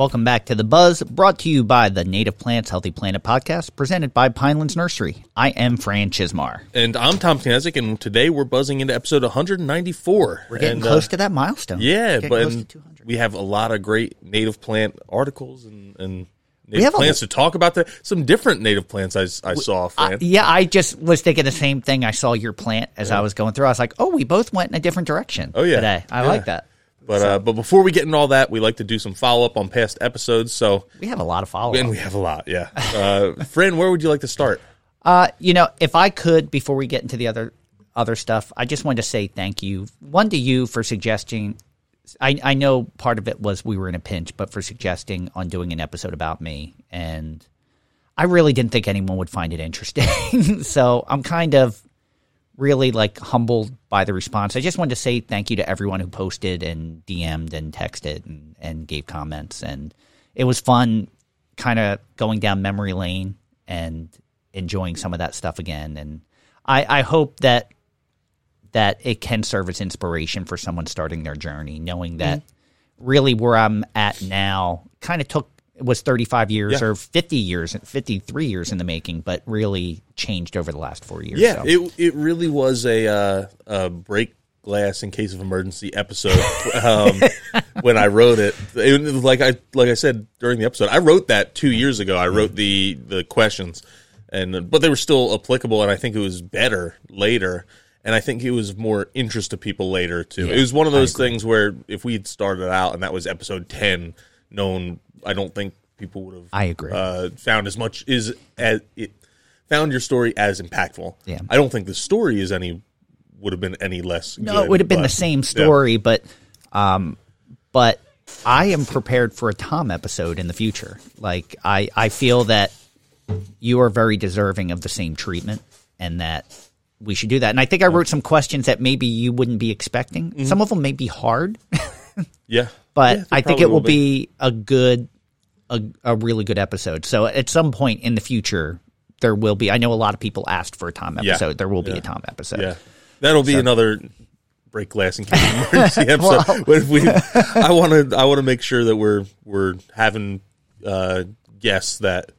Welcome back to The Buzz, brought to you by the Native Plants Healthy Planet podcast, presented by Pinelands Nursery. I am Fran Chismar. And I'm Tom Knezick, and today we're buzzing into episode 194. We're getting and, close uh, to that milestone. Yeah, but close to and 200. we have a lot of great native plant articles and, and We native have a- plants to talk about. The, some different native plants I, I saw, Fran. I- yeah, I just was thinking the same thing. I saw your plant as I was going through. I was like, oh, we both went in a different direction Oh, yeah. today. I Yeah. like that. But uh, but before we get into all that, we like to do some follow up on past episodes. So, We have a lot of follow up, and we have a lot, yeah. Uh, Fran, where would you like to start? Uh, you know, if I could, before we get into the other other stuff, I just wanted to say thank you. One to you for suggesting. I I know part of it was we were in a pinch, but for suggesting on doing an episode about me, and I really didn't think anyone would find it interesting. so I'm kind of really like humbled by the response. I just wanted to say thank you to everyone who posted and DM'd and texted and, and gave comments. And it was fun kind of going down memory lane and enjoying some of that stuff again. And I, I hope that that it can serve as inspiration for someone starting their journey, knowing that mm-hmm. really where I'm at now kind of took was 35 years Yeah. or 50 years, 53 years in the making, but really changed over the last four years. Yeah, So- it it really was a, uh, a break glass in case of emergency episode um, when I wrote it. It Like I like I said during the episode, I wrote that two years ago. I wrote the the questions, and but they were still applicable, and I think it was better later. And I think it was more interest to people later too. Yeah, it was one of those things where if we had started out and that was episode ten, known, I don't think people would have. I agree. Uh, found as much is as it found your story as impactful. Yeah. I don't think the story is any would have been any less. No, good, it would have been but- the same yeah. story, but um, but I am prepared for a Tom episode in the future. Like I, I feel that you are very deserving of the same treatment, and that we should do that. And I think I wrote some questions that maybe you wouldn't be expecting. Mm-hmm. Some of them may be hard, Yeah, but Yeah, I think it will be a good, a, a really good episode. So at some point in the future, there will be. I know a lot of people asked for a Tom Yeah. episode. There will be Yeah. a Tom episode. Yeah, that'll be another break glass in case of emergency episode. But if we, I want to, I want to make sure that we're we're having uh, guests that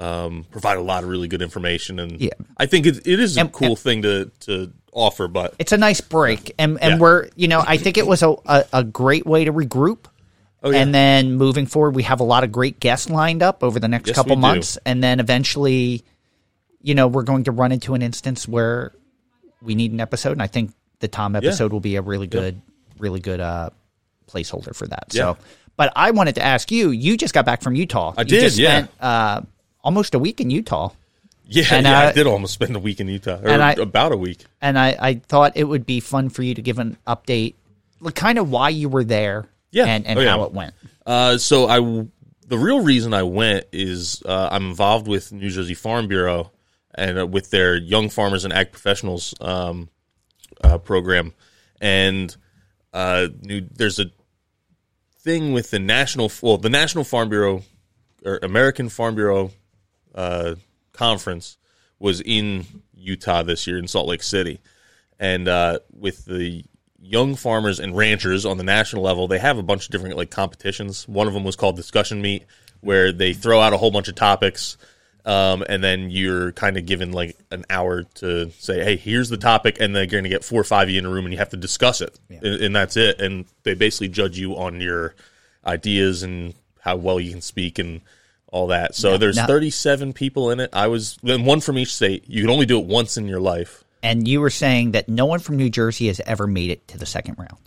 um, provide a lot of really good information, and Yeah. I think it, it is a And- cool and- thing to to offer. But it's a nice break and and Yeah. we're you know i think it was a, a, a great way to regroup Oh, yeah. and then moving forward we have a lot of great guests lined up over the next Yes, couple we do. months and then eventually you know we're going to run into an instance where we need an episode and i think the tom episode will be a really good really good uh placeholder for that so but i wanted to ask you you just got back from utah I You did, just yeah. spent, uh almost a week in utah yeah, And, yeah, uh, I did almost spend a week in Utah, or and I- about a week. and I, I thought it would be fun for you to give an update, like kind of why you were there, Yeah. and, and Oh, yeah. how it went. Uh, so I, the real reason I went is uh, I'm involved with New Jersey Farm Bureau and uh, with their Young Farmers and Ag Professionals um, uh, program, and uh, new, there's a thing with the national, well, the National Farm Bureau or American Farm Bureau uh, conference was in Utah this year in Salt Lake City, and uh, with the young farmers and ranchers on the national level, they have a bunch of different like competitions. One of them was called Discussion Meet, where they throw out a whole bunch of topics, um, and then you're kind of given like an hour to say, "Hey, here's the topic," and they're going to get four or five of you in a room, and you have to discuss it, and, and that's it. And they basically judge you on your ideas and how well you can speak and all that. So there's Now- 37 people in it. I was one from each state. You can only do it once in your life. And you were saying that no one from New Jersey has ever made it to the second round.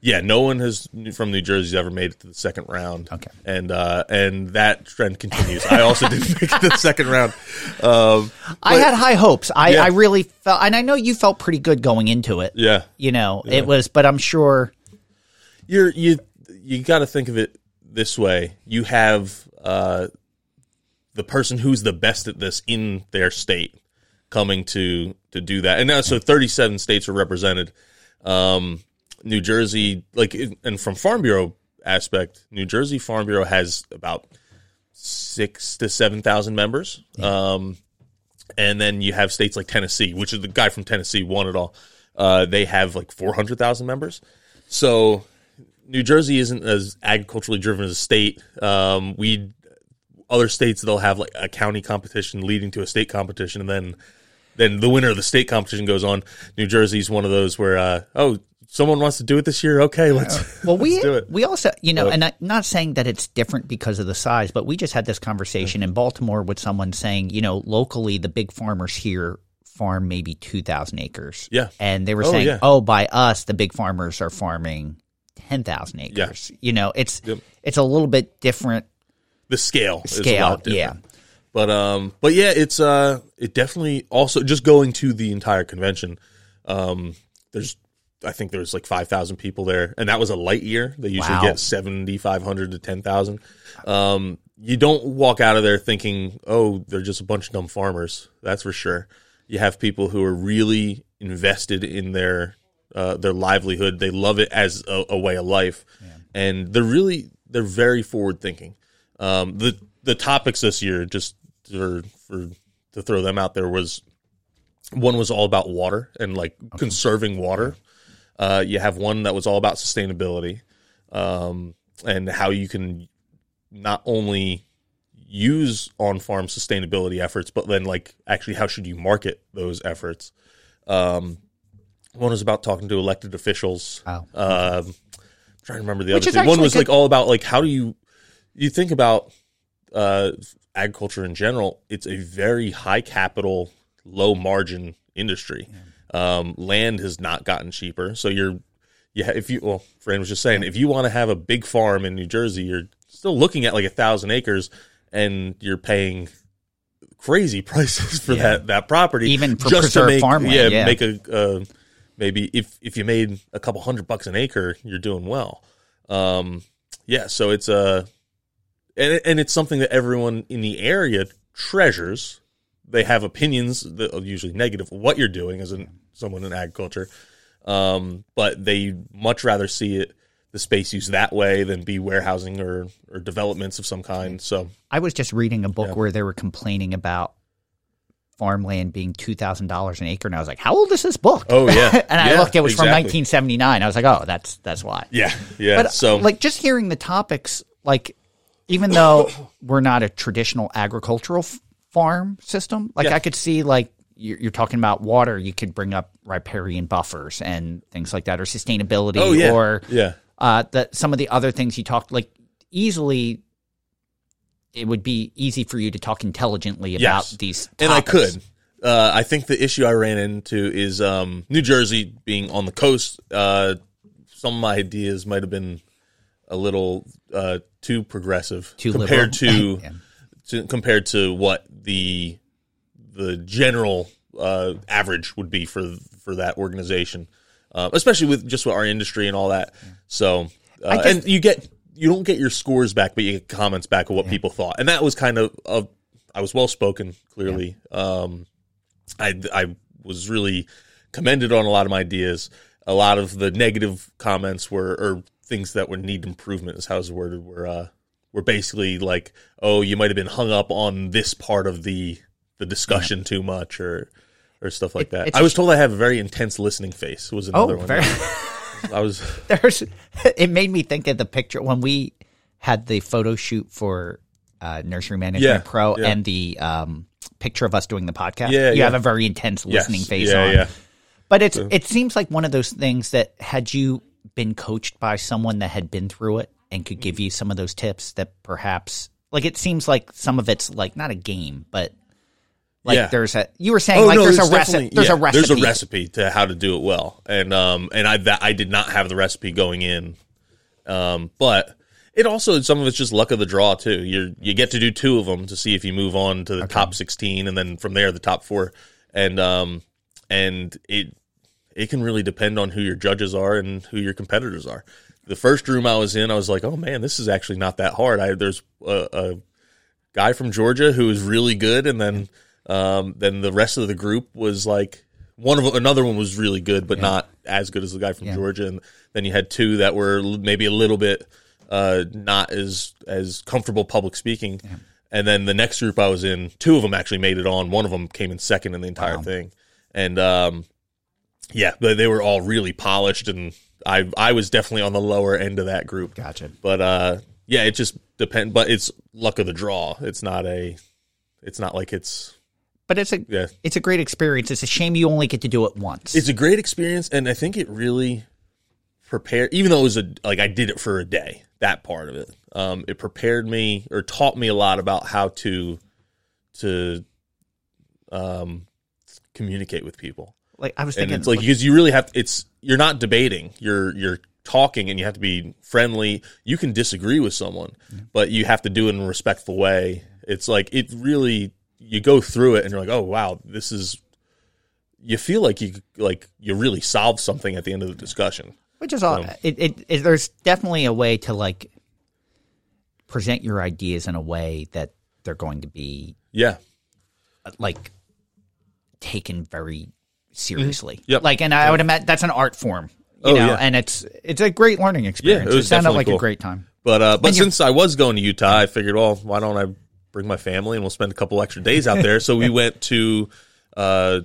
Yeah, no one has from New Jersey's ever made it to the second round. Okay. and uh, and that trend continues. I also didn't make it to the second round. Um, I had high hopes. I, Yeah. I really felt, and I know you felt pretty good going into it. yeah, You know, it was, but I'm sure. you're you you got to think of it this way. You have uh, the person who's the best at this in their state, coming to to do that. And now, so 37 states are represented. Um, New Jersey, like, and from Farm Bureau aspect, New Jersey Farm Bureau has about six to seven thousand members. Um, and then you have states like Tennessee, which is the guy from Tennessee won it all. Uh, they have like four hundred thousand members. So New Jersey isn't as agriculturally driven as a state. Um, we other states they'll have like a county competition leading to a state competition, and then then the winner of the state competition goes on. New Jersey's one of those where uh, oh someone wants to do it this year. Okay, let's Well, we let's do it. we also, you know, But- and I'm not saying that it's different because of the size, but we just had this conversation in Baltimore with someone saying, you know, locally the big farmers here farm maybe two thousand acres. Yeah. and they were Oh, saying, yeah. oh, by us the big farmers are farming ten thousand acres. You know, it's Yep. it's a little bit different the scale is a scale. lot Yeah, different. But um, but yeah, it's uh, it definitely also just going to the entire convention. Um, there's I think there's like five thousand people there, and that was a light year. They usually Wow. get seventy five hundred to ten thousand. Um, you don't walk out of there thinking, oh, they're just a bunch of dumb farmers. That's for sure. You have people who are really invested in their uh, their livelihood. They love it as a, a way of life, and they're really they're very forward thinking. Um, the the topics this year, just for, for to throw them out there, was one was all about water and like conserving water. Uh, you have one that was all about sustainability um, and how you can not only use on farm sustainability efforts, but then like actually how should you market those efforts. Um, one was about talking to elected officials. Oh. Um, I'm trying to remember the Which other is two. One actually was good- like all about like how do you you think about uh, agriculture in general? It's a very high capital, low margin industry. Um, land has not gotten cheaper, so you're yeah. If you well, Fran was just saying, if you want to have a big farm in New Jersey, you're still looking at like a thousand acres, and you're paying crazy prices for Yeah. that that property, Even for just to make farmland, yeah, yeah. make a uh, maybe if if you made a couple hundred bucks an acre, you're doing well. Um, yeah, so it's a and it- and it's something that everyone in the area treasures. They have opinions that are usually negative of what you're doing as an, someone in agriculture, um, but they much rather see it the space used that way than be warehousing or or developments of some kind. So I was just reading a book Yeah. where they were complaining about farmland being two thousand dollars an acre, and I was like, "How old is this book?" Oh, yeah. and I Yeah, looked; it was from 1979. I was like, "Oh, that's that's why." yeah, yeah. But so like just hearing the topics, like even though we're not a traditional agricultural f- farm system, like Yeah. I could see like you're, you're talking about water, you could bring up riparian buffers and things like that, or sustainability, oh yeah, or yeah. uh, that some of the other things you talked like easily. It would be easy for you to talk intelligently about Yes. these, and I could. Uh, I think the issue I ran into is um, New Jersey being on the coast. Uh, some of my ideas might have been a little uh, too progressive Too compared to, Yeah. to compared to what the the general uh, average would be for for that organization, uh, especially with just with our industry and all that. So, uh, just- and you get you don't get your scores back, but you get comments back of what people thought, and that was kind of of I was well spoken. Clearly, um, I I was really commended on a lot of my ideas. A lot of the negative comments were or things that would need improvement, is how it's worded, were uh, were basically like, oh, you might have been hung up on this part of the the discussion too much, or or stuff like that. I was told I have a very intense listening face. Was another Oh, one. very, I was there's. It made me think of the picture when we had the photo shoot for uh, Nursery Management Yeah, Pro yeah. and the um, picture of us doing the podcast. Yeah, you yeah. have a very intense listening yes, face yeah, on. Yeah, But it's it seems like one of those things that had you been coached by someone that had been through it and could give you some of those tips that perhaps like it seems like some of it's like not a game, but like Yeah. there's a you were saying like there's a recipe there's yeah, a recipe There's a recipe. to how to do it well, and um, and I that I did not have the recipe going in, um, but it also some of it's just luck of the draw too. You you get to do two of them to see if you move on to the top sixteen, and then from there the top four, and um, and it it can really depend on who your judges are and who your competitors are. The first room I was in, I was like, oh man, this is actually not that hard. I there's a, a guy from Georgia who is really good, and then Um, then the rest of the group was like one of another one was really good, but not as good as the guy from Yeah. Georgia. And then you had two that were maybe a little bit uh, not as as comfortable public speaking. And then the next group I was in, two of them actually made it on. One of them came in second in the entire Wow. thing, and um, yeah, but they were all really polished, and I I was definitely on the lower end of that group. Gotcha. But uh, yeah, it just depends. But it's luck of the draw. It's not a. It's not like it's. But it's a Yeah. it's a great experience. It's a shame you only get to do it once. It's a great experience, and I think it really prepared. Even though it was a like I did it for a day, that part of it, um, it prepared me or taught me a lot about how to to um communicate with people. Like I was and thinking, it's like because you really have it's you're not debating. You're you're talking and you have to be friendly. You can disagree with someone but you have to do it in a respectful way. It's like it really you go through it and you're like oh wow this is you feel like you like you really solved something at the end of the discussion. Which is all. It, it, it there's definitely a way to like present your ideas in a way that they're going to be yeah. like taken very seriously. Mm-hmm. Yep. Like, and I would imagine that's an art form. You Oh, know, yeah. and it's it's a great learning experience. it was sounded like cool. a great time. but uh but And since i was going to utah i figured well why don't i bring my family and we'll spend a couple extra days out there so we went to uh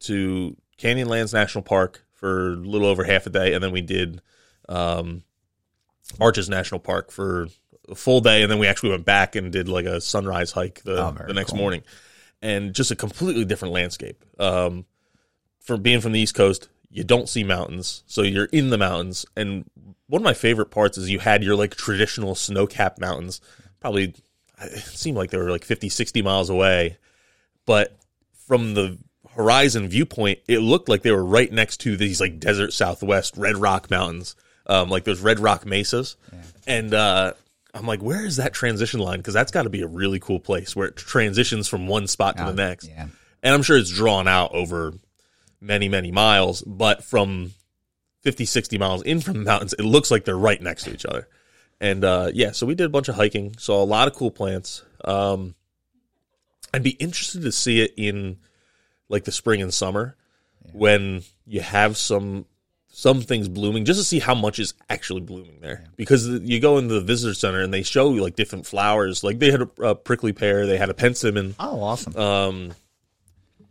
to canyonlands national park for a little over half a day and then we did um arches national park for a full day and then we actually went back and did like a sunrise hike the, Oh, the next cool. morning and just a completely different landscape um for being from the east coast you don't see mountains so you're in the mountains. And one of my favorite parts is you had your like traditional snow-capped mountains. Probably it seemed like they were like 50 60 miles away. But from the horizon viewpoint it looked like they were right next to these like desert southwest red rock mountains um, like those red rock mesas. And uh, i'm like where is that transition line? Because that's got to be a really cool place where it transitions from one spot to the next. Yeah. and i'm sure it's drawn out over many many miles but from 50 60 miles in from the mountains it looks like they're right next to each other. And uh, yeah so we did a bunch of hiking saw a lot of cool plants. Um, i'd be interested to see it in like the spring and summer when you have some some things blooming just to see how much is actually blooming there. Because you go into the visitor center and they show you like different flowers. Like they had a, a prickly pear they had a penstemon Oh, awesome. um,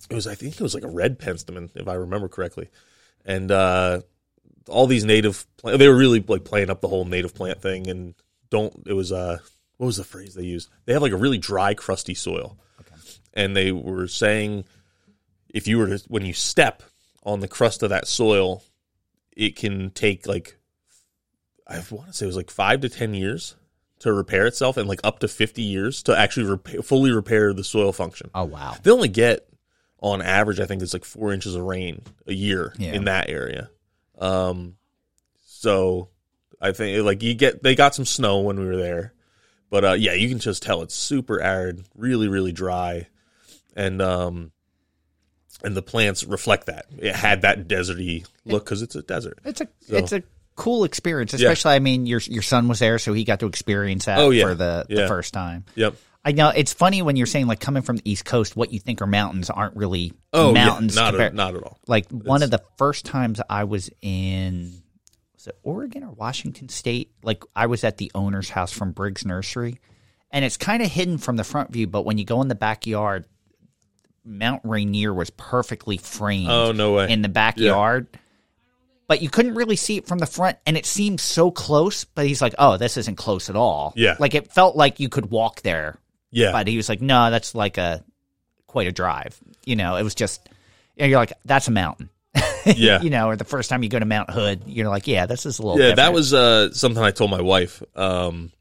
it was I think it was like a red penstemon if I remember correctly, and uh, all these native plant, they were really like playing up the whole native plant thing and don't it was uh what was the phrase they used? They have like a really dry crusty soil. And they were saying if you were to when you step on the crust of that soil it can take like I want to say it was like five to ten years to repair itself and like up to 50 years to actually repair, fully repair the soil function. Oh, wow. they only get on average i think it's like four inches of rain a year Yeah. in that area um so i think like you get they got some snow when we were there but uh yeah you can just tell it's super arid really really dry and um and the plants reflect that it had that deserty look because it's a desert It's a it's a cool experience, Yeah. especially. I mean, your your son was there, so he got to experience that Oh, yeah. for the, the first time. yep I know it's funny when you're saying like coming from the East Coast, what you think are mountains aren't really oh mountains. yeah, not, compared- a, not at all like one of the first times I was in was it Oregon or Washington State? Like I was at the owner's house from Briggs Nursery, and it's kind of hidden from the front view, but when you go in the backyard, Mount Rainier was perfectly framed. Oh, no way. In the backyard. But you couldn't really see it from the front, and it seemed so close. But he's like, "Oh, this isn't close at all." Yeah. like it felt like you could walk there, yeah but he was like, "No, that's like a quite a drive." You know, it was just you know, you're like, "That's a mountain." yeah you know, or the first time you go to Mount Hood, you're like, "Yeah, this is a little." yeah that was uh something i told my wife um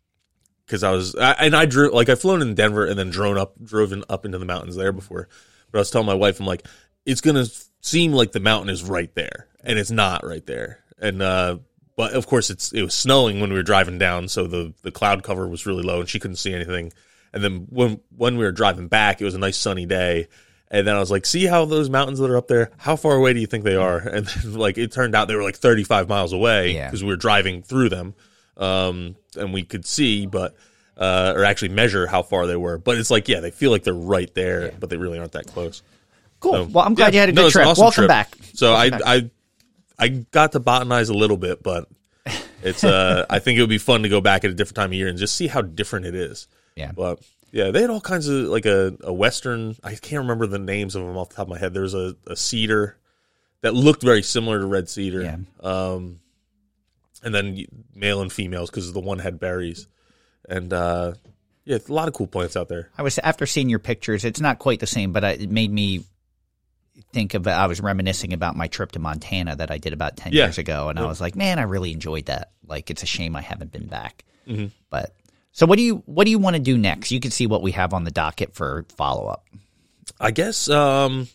because i was I, and i drew like i've flown in denver and then drone up driven up into the mountains there before but i was telling my wife i'm like it's gonna seem like the mountain is right there and it's not right there and uh but of course it's it was snowing when we were driving down so the the cloud cover was really low and she couldn't see anything and then when when we were driving back it was a nice sunny day and then I was like, see how those mountains that are up there, how far away do you think they are? And then, like, it turned out they were like 35 miles away Yeah. because we were driving through them. Um, and we could see, but uh, or actually measure how far they were. But it's like, yeah, they feel like they're right there, but they really aren't that close. Cool. So, well, I'm glad yeah, you had a no, good an trip. awesome Welcome trip. back. So I, back. I I got to botanize a little bit, but it's uh I think it would be fun to go back at a different time of year and just see how different it is. Yeah. But yeah, they had all kinds of like a, a western. I can't remember the names of them off the top of my head. There was a, a cedar that looked very similar to red cedar. Yeah. Um, and then male and females because the one had berries, and uh, yeah, a lot of cool plants out there. I was after seeing your pictures. It's not quite the same, but it made me think of. I was reminiscing about my trip to Montana that I did about ten Yeah. years ago, and I was like, man, I really enjoyed that. Like, it's a shame I haven't been back. Mm-hmm. But so, what do you what do you want to do next? You can see what we have on the docket for follow up. I guess um,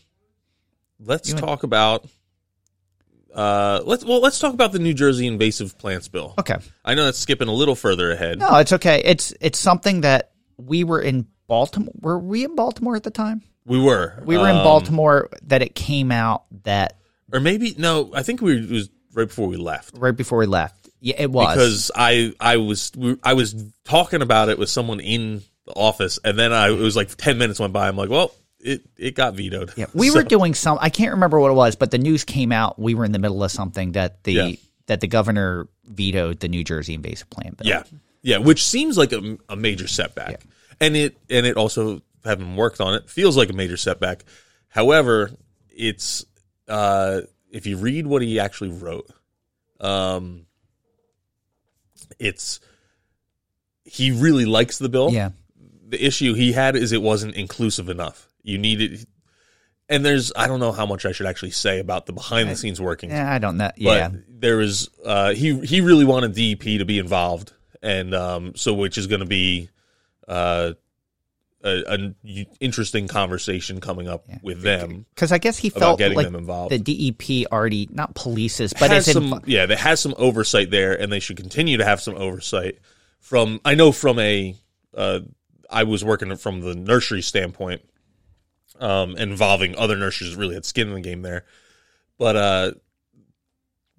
let's You talk about uh, let's well let's talk about the New Jersey invasive plants bill. Okay. I know that's skipping a little further ahead. No, it's okay. It's it's something that we were in Baltimore. Were we in Baltimore at the time? We were We were in Um, Baltimore that it came out that or maybe no. I think we it was right before we left. right before we left. Yeah, it was because I I was I was talking about it with someone in the office, and then I it was like ten minutes went by. I'm like, well, it it got vetoed. Yeah, we So- were doing some. I can't remember what it was, but the news came out. We were in the middle of something that the Yeah. that the governor vetoed the New Jersey invasive plant bill. yeah, yeah, which seems like a, a major setback, and it and it also having worked on it feels like a major setback. However, it's uh, if you read what he actually wrote, um, it's he really likes the bill. yeah, the issue he had is it wasn't inclusive enough. You needed, and there's I don't know how much I should actually say about the behind the scenes working, yeah. I don't know. Yeah, there was uh, he he really wanted DEP to be involved, and um, so which is going to be uh, an interesting conversation coming up with them. because I guess he felt getting like them involved. the DEP already not polices, but has it's some in, yeah, that has some oversight there, and they should continue to have some oversight. From I know from a uh, I was working from the nursery standpoint, um, involving other nurseries that really had skin in the game there, but uh,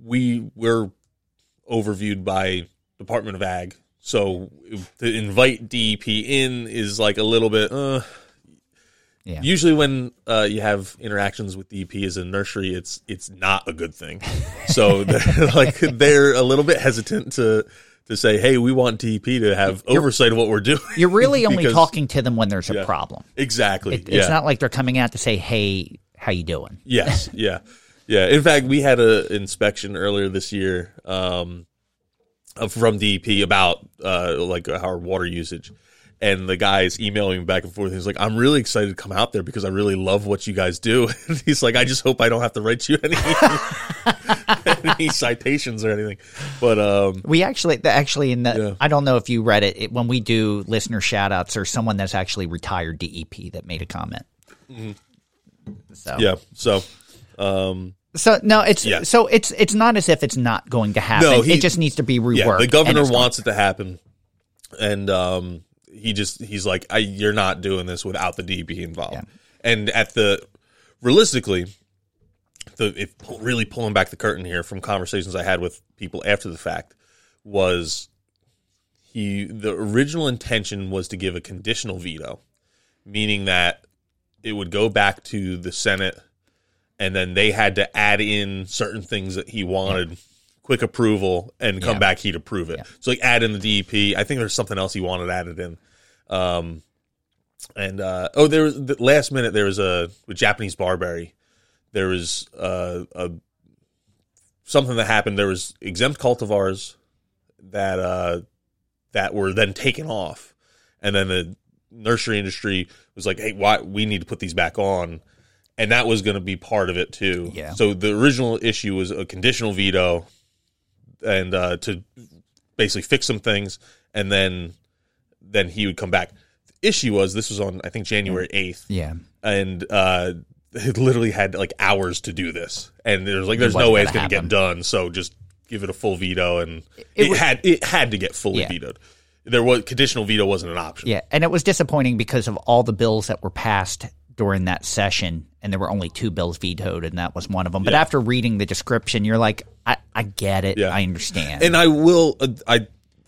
we were overviewed by Department of Ag, so to invite DEP in is like a little bit. Uh, Yeah. Usually, when uh, you have interactions with DEP as a nursery, it's it's not a good thing. So, they're, like they're a little bit hesitant to to say, "Hey, we want DEP to have oversight of what we're doing." you're really only Because- talking to them when there's a Yeah. problem. exactly. It, yeah. It's not like they're coming out to say, "Hey, how you doing?" Yes. Yeah. Yeah. In fact, we had an inspection earlier this year um, from DEP about uh, like our water usage. And the guy's emailing me back and forth. He's like, "I'm really excited to come out there because I really love what you guys do." And he's like, "I just hope I don't have to write you any any citations or anything." But um, We actually, actually, in the, Yeah. I don't know if you read it, it when we do listener shout outs or someone that's actually retired DEP that made a comment. So, yeah, so um, so no, it's Yeah. so it's it's not as if it's not going to happen. No, he- it just needs to be reworked. yeah, the governor wants it to happen, and um, he just he's like, I, "You're not doing this without the DEP involved." Yeah. And at the realistically, the if really pulling back the curtain here from conversations I had with people after the fact was he the original intention was to give a conditional veto, meaning that it would go back to the Senate and then they had to add in certain things that he wanted quick approval and come Yeah. back he'd approve it. So like add in the dep i think there's something else he wanted added in. Um and uh oh there was the last minute there was a with japanese barberry there was uh, a something that happened. There was exempt cultivars that uh that were then taken off. And then the nursery industry was like hey why we need to put these back on and that was going to be part of it too. Yeah. so the original issue was a conditional veto and uh to basically fix some things and then then he would come back. The issue was this was on i think january 8th yeah. and uh it literally had like hours to do this. And there's like there's no way it's gonna get done so just give it a full veto and it, It was- had it had to get fully Yeah. vetoed. There was conditional veto wasn't an option. Yeah, and it was disappointing because of all the bills that were passed during that session, and there were only two bills vetoed, and that was one of them. But Yeah. after reading the description, you're like, I, I get it, Yeah. I understand. and I will uh, I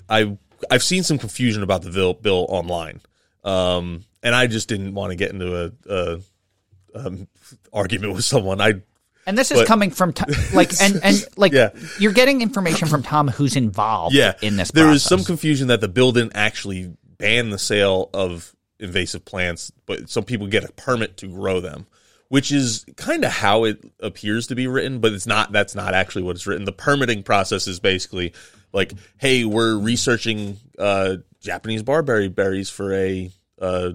I I've seen some confusion about the bill, bill online, um, and I just didn't want to get into a, a um, argument with someone. I And this is But- coming from Tom, like and and like Yeah. you're getting information from Tom who's involved yeah in this. There was some confusion that the bill didn't actually ban the sale of invasive plants, but some people get a permit to grow them, which is kind of how it appears to be written, but it's not. That's not actually what it's written. The permitting process is basically like, hey, we're researching uh, Japanese barberry berries for a uh,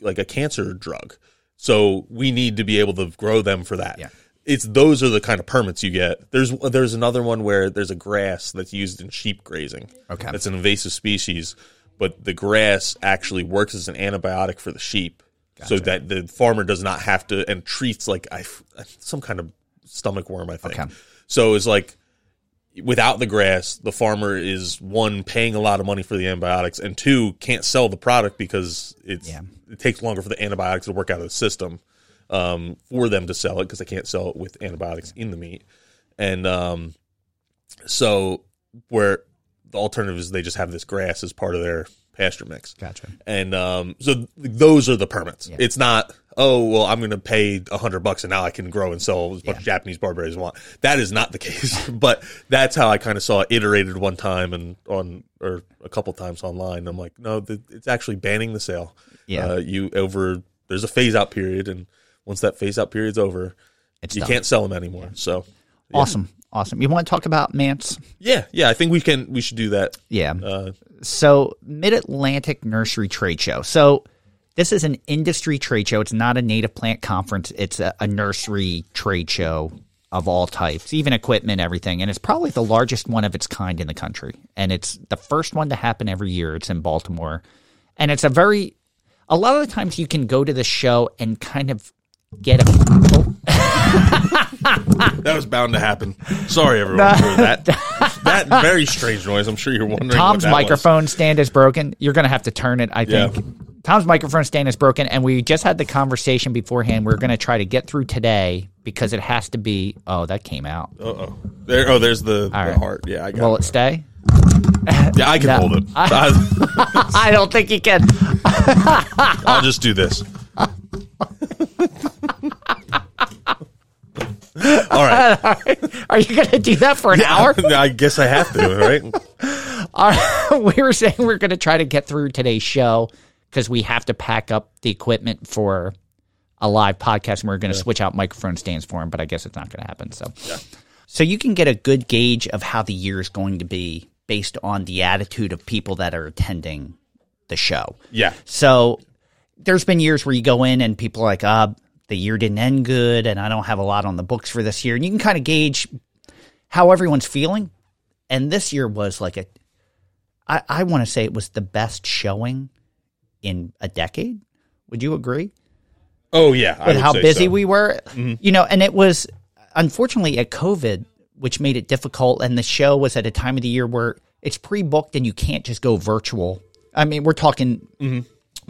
like a cancer drug, so we need to be able to grow them for that. Yeah. It's those are the kind of permits you get. There's there's another one where there's a grass that's used in sheep grazing. Okay. That's an invasive species, but the grass actually works as an antibiotic for the sheep, so that the farmer does not have to and treats like I some kind of stomach worm, I think. Okay. So it's like without the grass, the farmer is one paying a lot of money for the antibiotics, and two can't sell the product because it's Yeah. it takes longer for the antibiotics to work out of the system um, for them to sell it because they can't sell it with antibiotics in the meat, and um, so where the alternative is they just have this grass as part of their pasture mix. Gotcha. And um, so th- those are the permits. It's not, oh, well, I'm going to pay a hundred bucks and now I can grow and sell as much Yeah. Japanese barberries as I want. That is not the case. but that's how I kind of saw it iterated one time and on, or a couple times online. I'm like, no, th- it's actually banning the sale. Yeah. Uh, you over, there's a phase out period. And once that phase out period's over, It's you done. can't sell them anymore. So Awesome, awesome. You want to talk about MANTS? yeah, yeah, I think we can, we should do that. Yeah. Uh, So, Mid Atlantic Nursery Trade Show. So, this is an industry trade show. It's not a native plant conference. It's a, a nursery trade show of all types, even equipment, everything. And it's probably the largest one of its kind in the country. And it's the first one to happen every year. It's in Baltimore. And it's a very, a lot of the times you can go to the show and kind of get a. That was bound to happen. Sorry, everyone, for that that very strange noise. I'm sure you're wondering. what Tom's that was. microphone stand is broken. You're going to have to turn it, I Yeah. think. Tom's microphone stand is broken, and we just had the conversation beforehand. We're going to try to get through today because it has to be. Oh, that came out. Uh oh. There. Oh, there's the, the right. heart. Yeah, I got Will it. it stay? Yeah, I can No. hold it. I, I don't think you can. I'll just do this. All right. Are you going to do that for an hour? I guess I have to, right? All right. we were saying we're going to try to get through today's show because we have to pack up the equipment for a live podcast, and we're going to switch out microphone stands for him. But I guess it's not going to happen. So, so you can get a good gauge of how the year is going to be based on the attitude of people that are attending the show. Yeah. So there's been years where you go in and people are like, ah, the year didn't end good and I don't have a lot on the books for this year. And you can kind of gauge how everyone's feeling. And this year was like a, I, I want to say it was the best showing in a decade. Would you agree? Oh yeah. With how busy so. we were? You know, and it was unfortunately at COVID, which made it difficult. And the show was at a time of the year where it's pre booked and you can't just go virtual. I mean, we're talking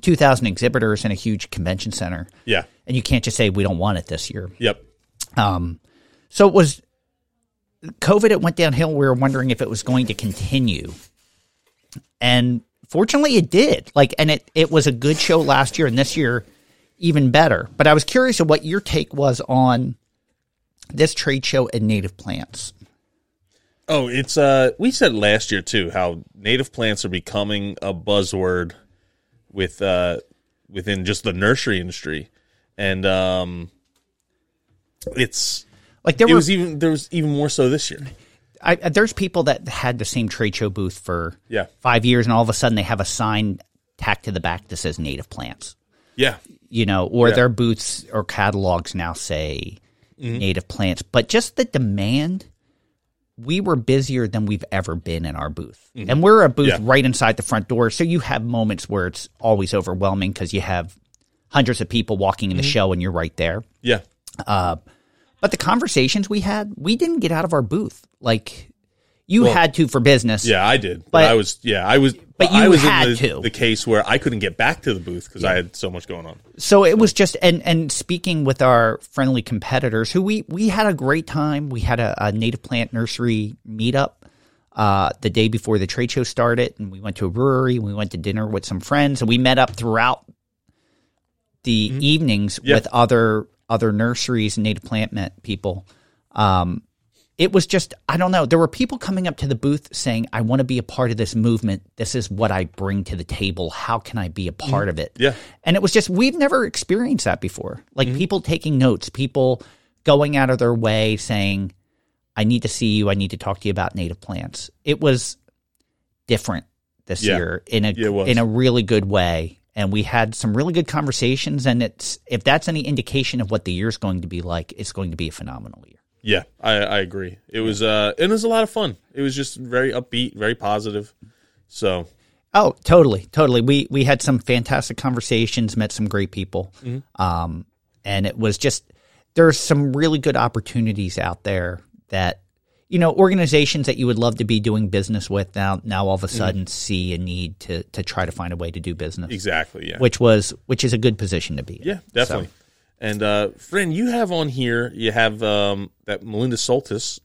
2,000 exhibitors in a huge convention center. Yeah. And you can't just say we don't want it this year. Yep. Um, so it was COVID. It went downhill. We were wondering if it was going to continue, and fortunately, it did. Like, and it it was a good show last year, and this year even better. But I was curious of what your take was on this trade show and native plants. Oh, it's uh we said last year too how native plants are becoming a buzzword with uh within just the nursery industry. And um it's Like there it were, was even there was even more so this year. I, there's people that had the same trade show booth for Yeah. five years, and all of a sudden they have a sign tacked to the back that says native plants. Yeah. you know, or Yeah. their booths or catalogs now say Mm-hmm. native plants, but just the demand. We were busier than we've ever been in our booth, and we're a booth Mm-hmm. Yeah. right inside the front door. So you have moments where it's always overwhelming because you have hundreds of people walking in the Mm-hmm. show, and you're right there. Yeah. But the conversations we had, we didn't get out of our booth. Like you had to for business. Yeah, I did. But, But- I was yeah, I was but I you was had in the, to. the case where I couldn't get back to the booth because I had so much going on. so it was just and and speaking with our friendly competitors who we we had a great time we had a, a native plant nursery meetup uh, the day before the trade show started, and we went to a brewery. We went to dinner with some friends, and we met up throughout the evenings Yeah. with other other nurseries and native plant met people. Um, it was just I don't know. There were people coming up to the booth saying, "I want to be a part of this movement. This is what I bring to the table. How can I be a part of it?" Yeah. And it was just we've never experienced that before. Like mm-hmm. people taking notes, people going out of their way saying, "I need to see you. I need to talk to you about native plants." It was different this Yeah. year in a Yeah, in a really good way. And we had some really good conversations. And it's if that's any indication of what the year's going to be like, it's going to be a phenomenal year. Yeah, I, I agree. It was uh, and it was a lot of fun. It was just very upbeat, very positive. So Oh, totally, totally. We we had some fantastic conversations, met some great people, um, and it was just there's some really good opportunities out there that you know organizations that you would love to be doing business with now now all of a sudden see a need to to try to find a way to do business, exactly, yeah, which was which is a good position to be. in. yeah, definitely. And uh, friend, you have on here, you have um, that Melinda Soltis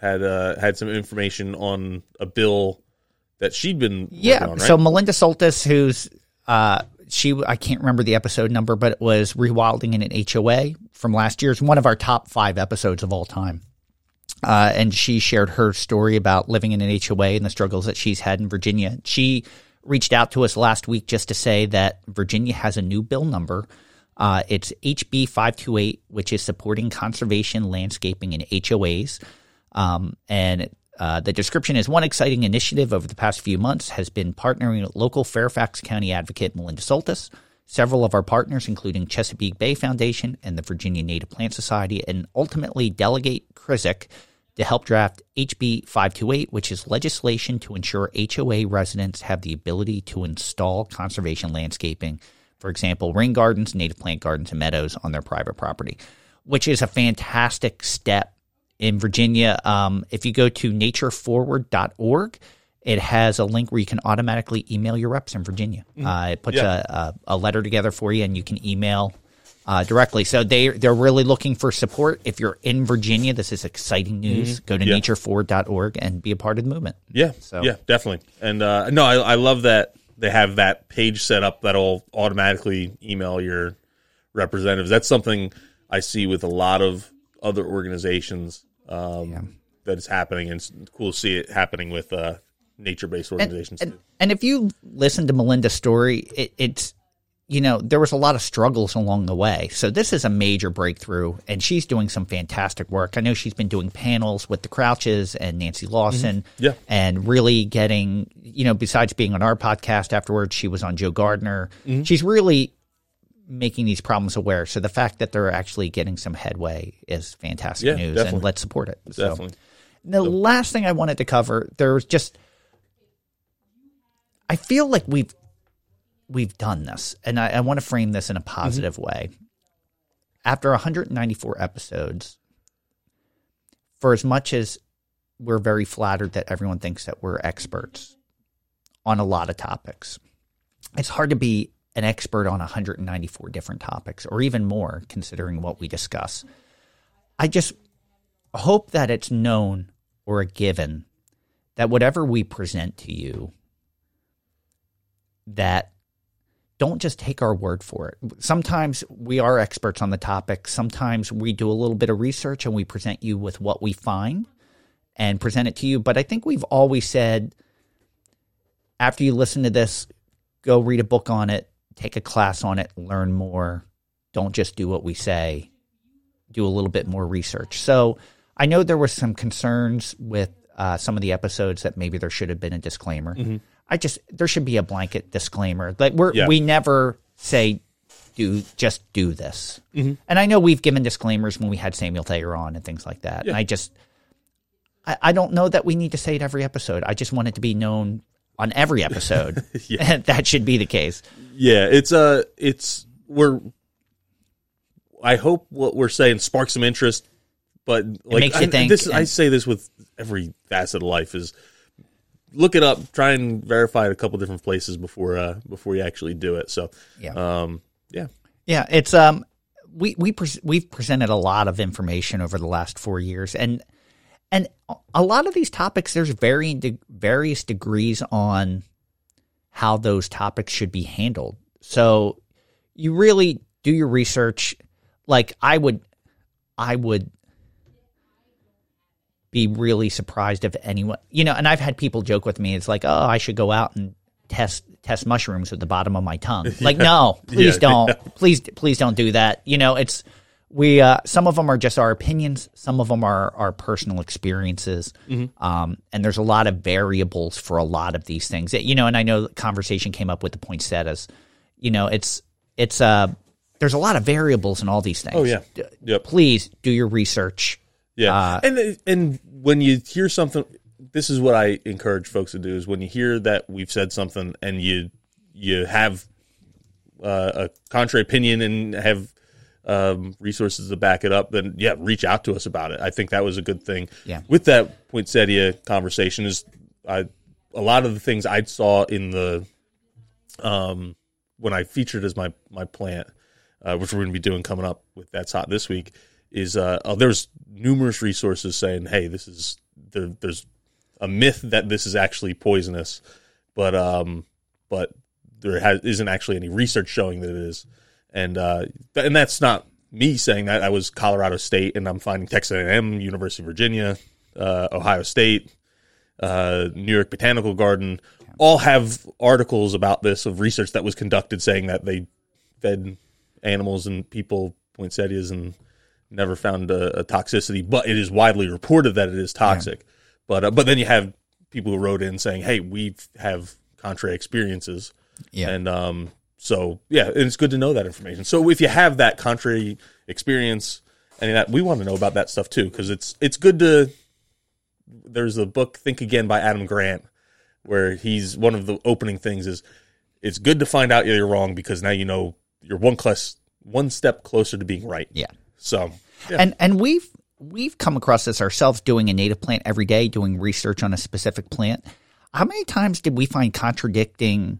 had uh, had some information on a bill that she'd been working Yeah. on, right? So Melinda Soltis, who's uh, she, I can't remember the episode number, but it was rewilding in an HOA from last year's one of our top five episodes of all time. Uh, and she shared her story about living in an HOA and the struggles that she's had in Virginia. She reached out to us last week just to say that Virginia has a new bill number. Uh, it's HB 528, which is supporting conservation, landscaping, and HOAs. Um, and uh, the description is one exciting initiative over the past few months has been partnering with local Fairfax County advocate Melinda Soltis. Several of our partners, including Chesapeake Bay Foundation and the Virginia Native Plant Society, and ultimately Delegate Krizek to help draft HB 528, which is legislation to ensure HOA residents have the ability to install conservation landscaping, for example, rain gardens, native plant gardens, and meadows on their private property, which is a fantastic step in Virginia. Um, if you go to natureforward.org, it has a link where you can automatically email your reps in Virginia. Uh, it puts Yeah. a, a, a letter together for you, and you can email uh, directly. So they they're really looking for support. If you're in Virginia, this is exciting news. Go to Yeah. natureforward.org and be a part of the movement. Yeah, So- yeah, definitely. And uh, no, I, I love that they have that page set up that'll automatically email your representatives. That's something I see with a lot of other organizations um, that is happening, and it's cool to see it happening with uh, nature-based organizations and, too. and if you listen to Melinda's story, it, it's you know there was a lot of struggles along the way. So this is a major breakthrough, and she's doing some fantastic work. I know she's been doing panels with the Crouches and Nancy mm-hmm. Lawson, Yeah. and really getting you know besides being on our podcast afterwards, she was on Joe Gardener. Mm-hmm. She's really making these problems aware. So the fact that they're actually getting some headway is fantastic Yeah, news, definitely. and let's support it. So- Definitely. the last thing I wanted to cover, there was just I feel like we've we've done this, and I, I want to frame this in a mm-hmm. positive way. After 194 episodes, for as much as we're very flattered that everyone thinks that we're experts on a lot of topics, it's hard to be an expert on 194 different topics, or even more, considering what we discuss. I just hope that it's known or a given that whatever we present to you that don't just take our word for it. Sometimes we are experts on the topic. Sometimes we do a little bit of research and we present you with what we find and present it to you. But I think we've always said after you listen to this, go read a book on it, take a class on it, learn more. Don't just do what we say, do a little bit more research. So I know there were some concerns with uh, some of the episodes that maybe there should have been a disclaimer. I just there should be a blanket disclaimer. Like we're Yeah. we never say do just do this. And I know we've given disclaimers when we had Samuel Thayer on and things like that. And I just I, I don't know that we need to say it every episode. I just want it to be known on every episode. Yeah. that should be the case. Yeah, it's uh it's we're I hope what we're saying sparks some interest, but like I, This I say this with every facet of life is look it up, try and verify it a couple different places before uh before you actually do it. So Yeah. um yeah. Yeah, it's um we we pres we've presented a lot of information over the last 4 years and and a lot of these topics, there's varying de- various degrees on how those topics should be handled. So you really do your research. Like I would, I would be really surprised if anyone, you know, and I've had people joke with me. It's like, oh, I should go out and test test mushrooms with the bottom of my tongue. Like, no, please Yeah, don't. yeah. Please, please don't do that. You know, it's we. Uh, some of them are just our opinions. Some of them are our personal experiences. Um, and there's a lot of variables for a lot of these things. You know, and I know the conversation came up with the poinsettias. You know, it's it's uh there's a lot of variables in all these things. Oh, yeah. Yep. Please do your research. Yeah, Uh, and and when you hear something, this is what I encourage folks to do: is when you hear that we've said something and you you have uh, a contrary opinion and have um, resources to back it up, then yeah, reach out to us about it. I think that was a good thing. Yeah. With that poinsettia conversation, is I a lot of the things I saw in the um when I featured as my my plant, uh, which we're going to be doing coming up with that's hot this week, is uh, oh, there's numerous resources saying, hey, this is there, there's a myth that this is actually poisonous, but um, but there has, isn't actually any research showing that it is, and uh, and that's not me saying that. I was Colorado State, and I'm finding Texas A&M, University of Virginia, uh, Ohio State, uh, New York Botanical Garden, all have articles about this of research that was conducted saying that they fed animals and people poinsettias and never found a, a toxicity, but it is widely reported that it is toxic. But uh, but then you have people who wrote in saying, "Hey, we have contrary experiences," Yeah. and um, so yeah, and it's good to know that information. So if you have that contrary experience, and that we want to know about that stuff too, because it's it's good to. There's a book, Think Again, by Adam Grant, where he's one of the opening things is it's good to find out you're wrong because now you know you're one class one step closer to being right. Yeah. So yeah. And and we've we've come across this ourselves doing a native plant every day, doing research on a specific plant. How many times did we find contradicting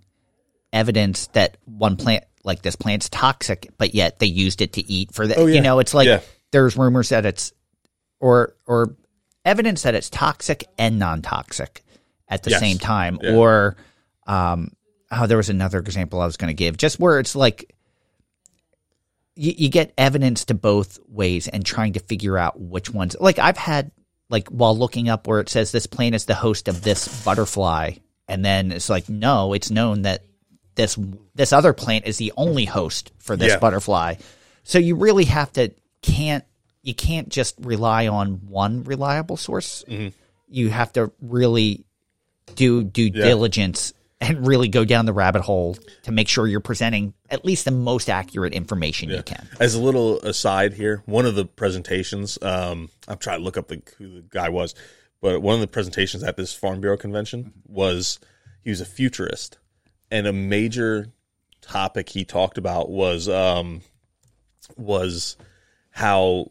evidence that one plant like this plant's toxic, but yet they used it to eat for the Oh, yeah. you know, it's like Yeah. there's rumors that it's or or evidence that it's toxic and non toxic at the Yes. same time. Or um oh there was another example I was gonna give. Just where it's like you, you get evidence to both ways and trying to figure out which ones like i've had like while looking up where it says this plant is the host of this butterfly and then it's like no it's known that this this other plant is the only host for this Yeah. butterfly. So you really have to can't you can't just rely on one reliable source. Mm-hmm. You have to really do due diligence and really go down the rabbit hole to make sure you're presenting at least the most accurate information you can. As a little aside here, one of the presentations, um, I'm trying to look up the, who the guy was, but one of the presentations at this Farm Bureau convention was he was a futurist, and a major topic he talked about was um, was how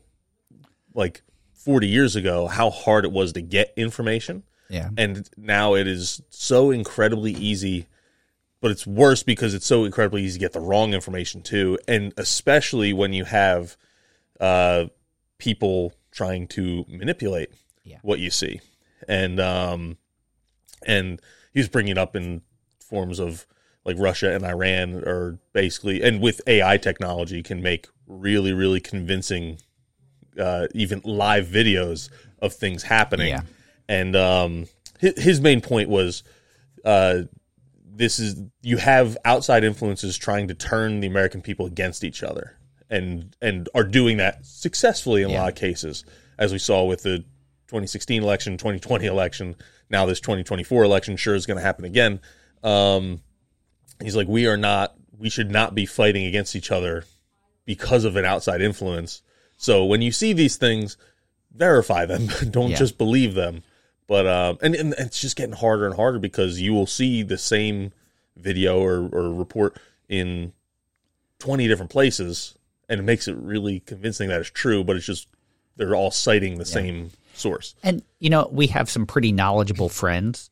like 40 years ago how hard it was to get information Yeah. and now it is so incredibly easy but it's worse because it's so incredibly easy to get the wrong information too and especially when you have uh, people trying to manipulate Yeah. what you see and um and he was bringing it up in forms of like Russia and Iran are basically and with AI technology can make really really convincing uh, even live videos of things happening Yeah. And um his, his main point was uh this is you have outside influences trying to turn the American people against each other and and are doing that successfully in a lot of cases as we saw with the 2016 election 2020 election now this 2024 election sure is going to happen again. Um he's like we are not we should not be fighting against each other because of an outside influence. So when you see these things verify them don't Yeah. just believe them but um and, and it's just getting harder and harder because you will see the same video or, or report in 20 different places and it makes it really convincing that it's true but it's just they're all citing the same source And you know, we have some pretty knowledgeable friends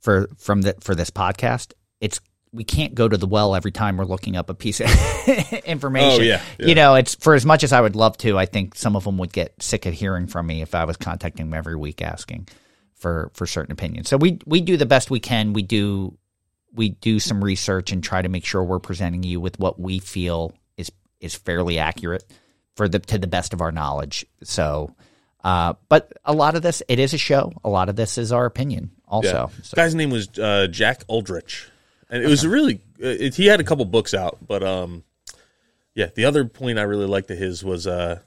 for from the for this podcast. It's we can't go to the well every time we're looking up a piece of information. Oh, yeah, yeah. You know, it's for as much as I would love to, I think some of them would get sick of hearing from me if I was contacting them every week asking for for certain opinions. So we we do the best we can. We do we do some research and try to make sure we're presenting you with what we feel is is fairly accurate for the to the best of our knowledge. So uh, but a lot of this, it is a show. A lot of this is our opinion, also. Yeah. So- Guy's name was uh, Jack Uldrich, and it was really. It, he had a couple books out, but um, yeah. The other point I really liked to his was uh,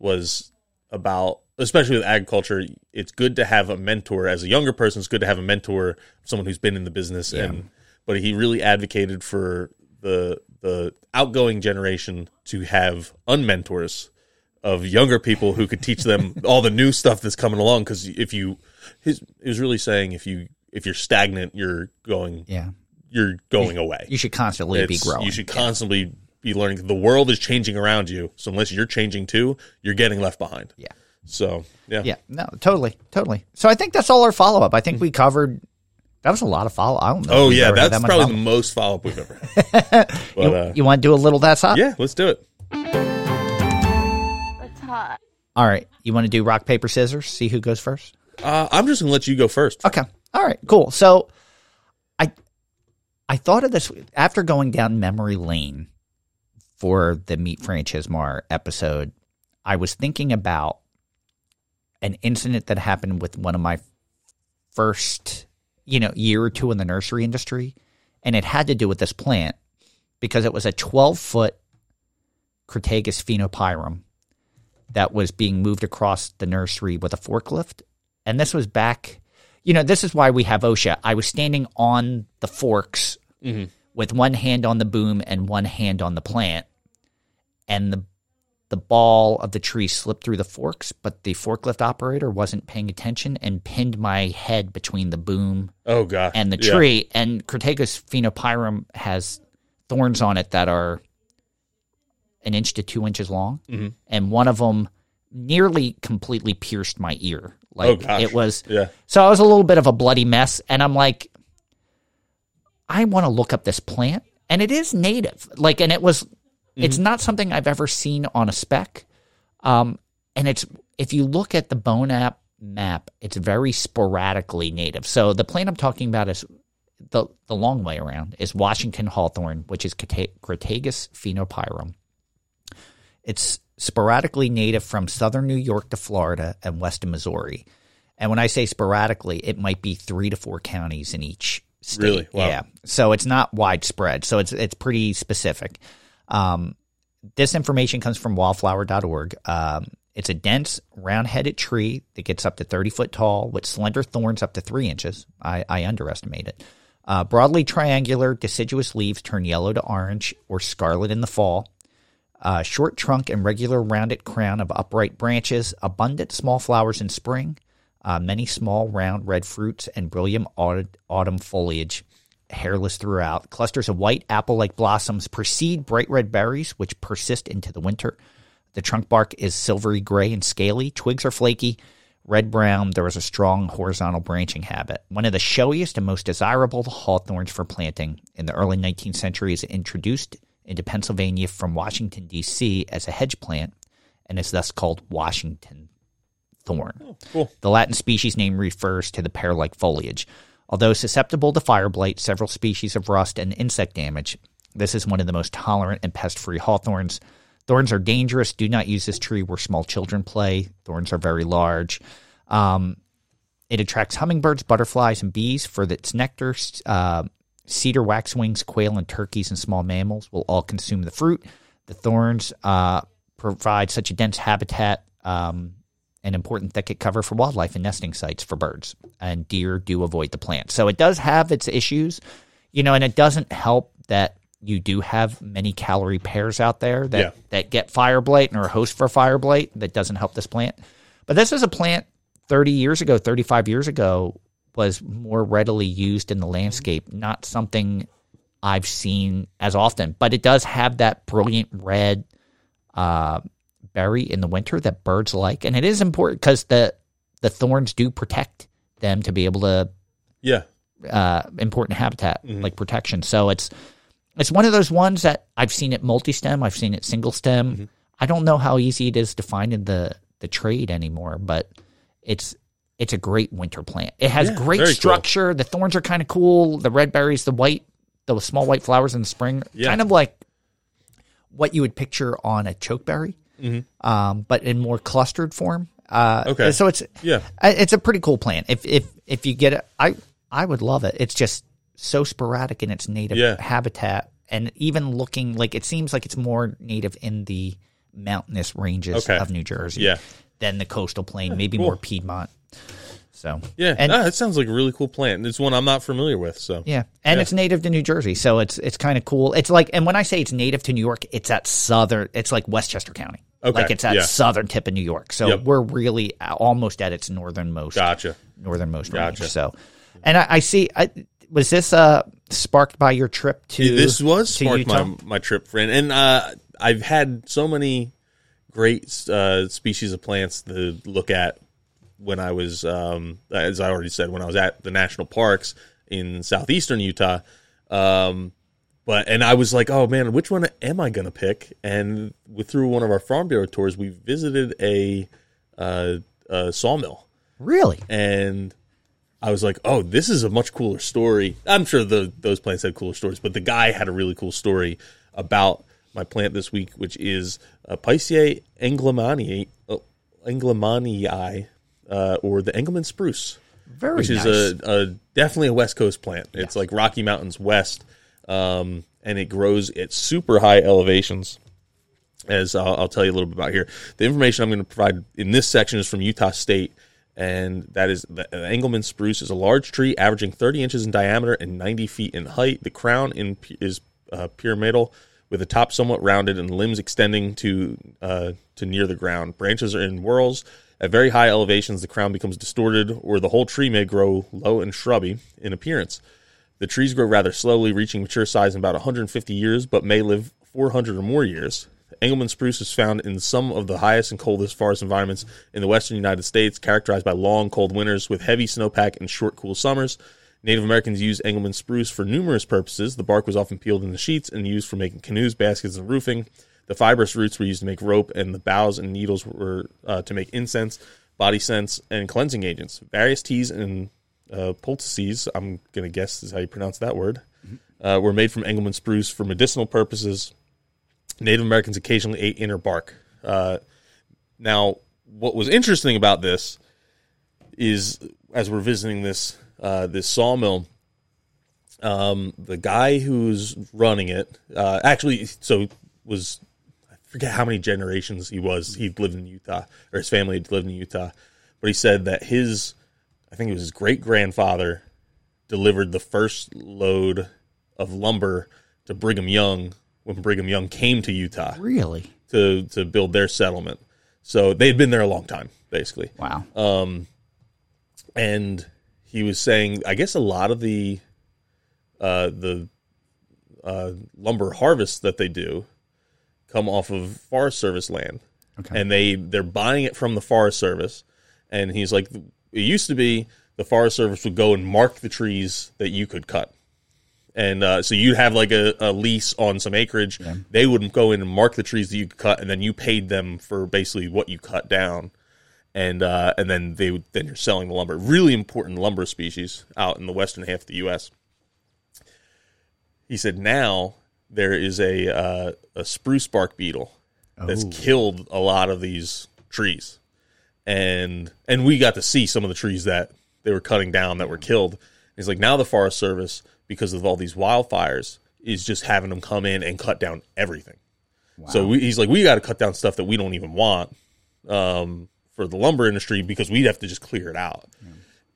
was about especially with agriculture. It's good to have a mentor as a younger person. It's good to have a mentor, someone who's been in the business, and but he really advocated for the the outgoing generation to have unmentors of younger people who could teach them all the new stuff that's coming along. Because if you, his, he was really saying if you if you're stagnant, you're going yeah. you're going away. You should constantly be growing. You should constantly be learning. The world is changing around you, so unless you're changing too, you're getting left behind. Yeah. So yeah, Yeah, no, totally, totally. So I think that's all our follow up. I think we covered. That was a lot of follow. I don't know. Oh yeah, that's that probably follow-up. the most follow up we've ever had. but You, uh, you want to do a little that's hot? yeah, let's do it. It's hot. All right. You want to do rock paper scissors? See who goes first. Uh, I'm just gonna let you go first. Okay. All right. Cool. So, I I thought of this after going down memory lane for the Meet Fran Chismar episode. I was thinking about an incident that happened with one of my first, you know, year or two in the nursery industry, and it had to do with this plant because it was a 12 foot Crataegus phaenopyrum that was being moved across the nursery with a forklift. And this was back, you know, this is why we have OSHA. I was standing on the forks mm-hmm. with one hand on the boom and one hand on the plant. And the the ball of the tree slipped through the forks, but the forklift operator wasn't paying attention and pinned my head between the boom Oh gosh, and the Yeah. tree. And Crataegus phaenopyrum has thorns on it that are an inch to two inches long, Mm-hmm. and one of them nearly completely pierced my ear. Like Oh, it was. Yeah. So I was a little bit of a bloody mess, and I'm like, I want to look up this plant, and it is native. Like, and it was. It's Mm-hmm. not something I've ever seen on a spec. Um, and it's if you look at the BONAP map, it's very sporadically native. So the plant I'm talking about is the the long way around is Washington hawthorn, which is Crata- Crataegus phaenopyrum. It's sporadically native from southern New York to Florida and western Missouri. And when I say sporadically, it might be three to four counties in each state. Really? Wow. Yeah. So it's not widespread. So it's it's pretty specific. Um, this information comes from wildflower.org. Um, it's a dense, round headed tree that gets up to 30 foot tall with slender thorns up to three inches. I, I underestimate it. Uh, broadly triangular, deciduous leaves turn yellow to orange or scarlet in the fall. Uh, short trunk and regular rounded crown of upright branches, abundant small flowers in spring, uh, many small round red fruits, and brilliant autumn foliage, hairless throughout. Clusters of white apple like blossoms precede bright red berries, which persist into the winter. The trunk bark is silvery gray and scaly. Twigs are flaky, red brown. There is a strong horizontal branching habit. One of the showiest and most desirable hawthorns for planting in the early 19th century is introduced into Pennsylvania from Washington, D.C. as a hedge plant and is thus called Washington thorn. Oh, cool. The Latin species name refers to the pear like foliage. Although susceptible to fire blight, several species of rust, and insect damage, this is one of the most tolerant and pest free hawthorns. Thorns are dangerous. Do not use this tree where small children play. Thorns are very large. Um, it attracts hummingbirds, butterflies, and bees for its nectar. Uh, cedar waxwings, quail, and turkeys and small mammals will all consume the fruit. The thorns uh, provide such a dense habitat, um, an important thicket cover for wildlife and nesting sites for birds. And deer do avoid the plant. So it does have its issues, you know, and it doesn't help that you do have many Callery pears out there that, Yeah. that get fire blight and are a host for fire blight. That doesn't help this plant. But this is a plant 30 years ago, 35 years ago, was more readily used in the landscape, not something I've seen as often. But it does have that brilliant red uh, berry in the winter that birds like, and it is important because the the thorns do protect them to be able to Yeah. uh, important habitat like protection. So it's it's one of those ones that I've seen it multi-stem, I've seen it single stem. I don't know how easy it is to find in the the trade anymore, but it's it's a great winter plant. It has Yeah, great very cool. structure. The thorns are kind of cool. The red berries, the white, the small white flowers in the spring, Yeah. kind of like what you would picture on a chokeberry, um, but in more clustered form. Uh, Mm-hmm. Okay. So it's Yeah. It's a pretty cool plant. If if if you get it, I I would love it. It's just so sporadic in its native Yeah. habitat, and even looking like it seems like it's more native in the mountainous ranges Okay. of New Jersey Yeah. than the coastal plain, maybe cool. more Piedmont. So Yeah, and ah, that sounds like a really cool plant. It's one I'm not familiar with. So yeah, and Yeah. it's native to New Jersey, so it's it's kind of cool. It's like, and when I say it's native to New York, it's at southern. It's like Westchester County. Okay, like it's at yeah. southern tip of New York. So Yep. we're really almost at its northernmost gotcha. northernmost Gotcha. range. So, and I, I see. I, was this uh sparked by your trip to this was to sparked Utah? my my trip, friend, and uh, I've had so many great uh, species of plants to look at when I was, um, as I already said, when I was at the national parks in southeastern Utah. Um, but and I was like, oh man, which one am I gonna pick? And with, through one of our farm bureau tours, we visited a, uh, a sawmill Really? and I was like, "Oh, this is a much cooler story." I'm sure the those plants had cooler stories, but the guy had a really cool story about my plant this week, which is uh, Picea engelmannii, uh, engelmannii, uh, or the Engelmann spruce, Very which nice. is a, a definitely a West Coast plant. It's like Rocky Mountains west, um, and it grows at super high elevations as I'll, I'll tell you a little bit about here. The information I'm going to provide in this section is from Utah State, and that is the Engelmann spruce is a large tree averaging 30 inches in diameter and 90 feet in height. The crown in, is uh, pyramidal, with the top somewhat rounded and limbs extending to uh, to near the ground. Branches are in whorls. At very high elevations, the crown becomes distorted, or the whole tree may grow low and shrubby in appearance. The trees grow rather slowly, reaching mature size in about 150 years, but may live 400 or more years. Engelmann spruce is found in some of the highest and coldest forest environments in the western United States, characterized by long, cold winters with heavy snowpack and short, cool summers. Native Americans used Engelmann spruce for numerous purposes. The bark was often peeled into sheets and used for making canoes, baskets, and roofing. The fibrous roots were used to make rope, and the boughs and needles were uh, to make incense, body scents, and cleansing agents. Various teas and uh, poultices, I'm going to guess is how you pronounce that word, uh, were made from Engelmann spruce for medicinal purposes. Native Americans occasionally ate inner bark. Uh, now, what was interesting about this is, as we're visiting this uh, this sawmill, um, the guy who's running it, uh, actually, so was I forget how many generations he was. He'd lived in Utah, or his family had lived in Utah, but he said that his, I think it was his great grandfather, delivered the first load of lumber to Brigham Young when Brigham Young came to Utah really? to to build their settlement. So they had been there a long time, basically. Wow. Um, And he was saying, I guess a lot of the uh, the uh, lumber harvests that they do come off of Forest Service land, Okay. and they they're buying it from the Forest Service. And he's like, it used to be the Forest Service would go and mark the trees that you could cut. And uh, so you'd have like a, a lease on some acreage. They would go in and mark the trees that you could cut, and then you paid them for basically what you cut down. And uh, and then they would, then you're selling the lumber. Really important lumber species out in the western half of the U.S. He said now there is a uh, a spruce bark beetle that's killed a lot of these trees, and and we got to see some of the trees that they were cutting down that were killed. He's like now the Forest Service because of all these wildfires is just having them come in and cut down everything. So we, he's like, we got to cut down stuff that we don't even want um, for the lumber industry because we'd have to just clear it out.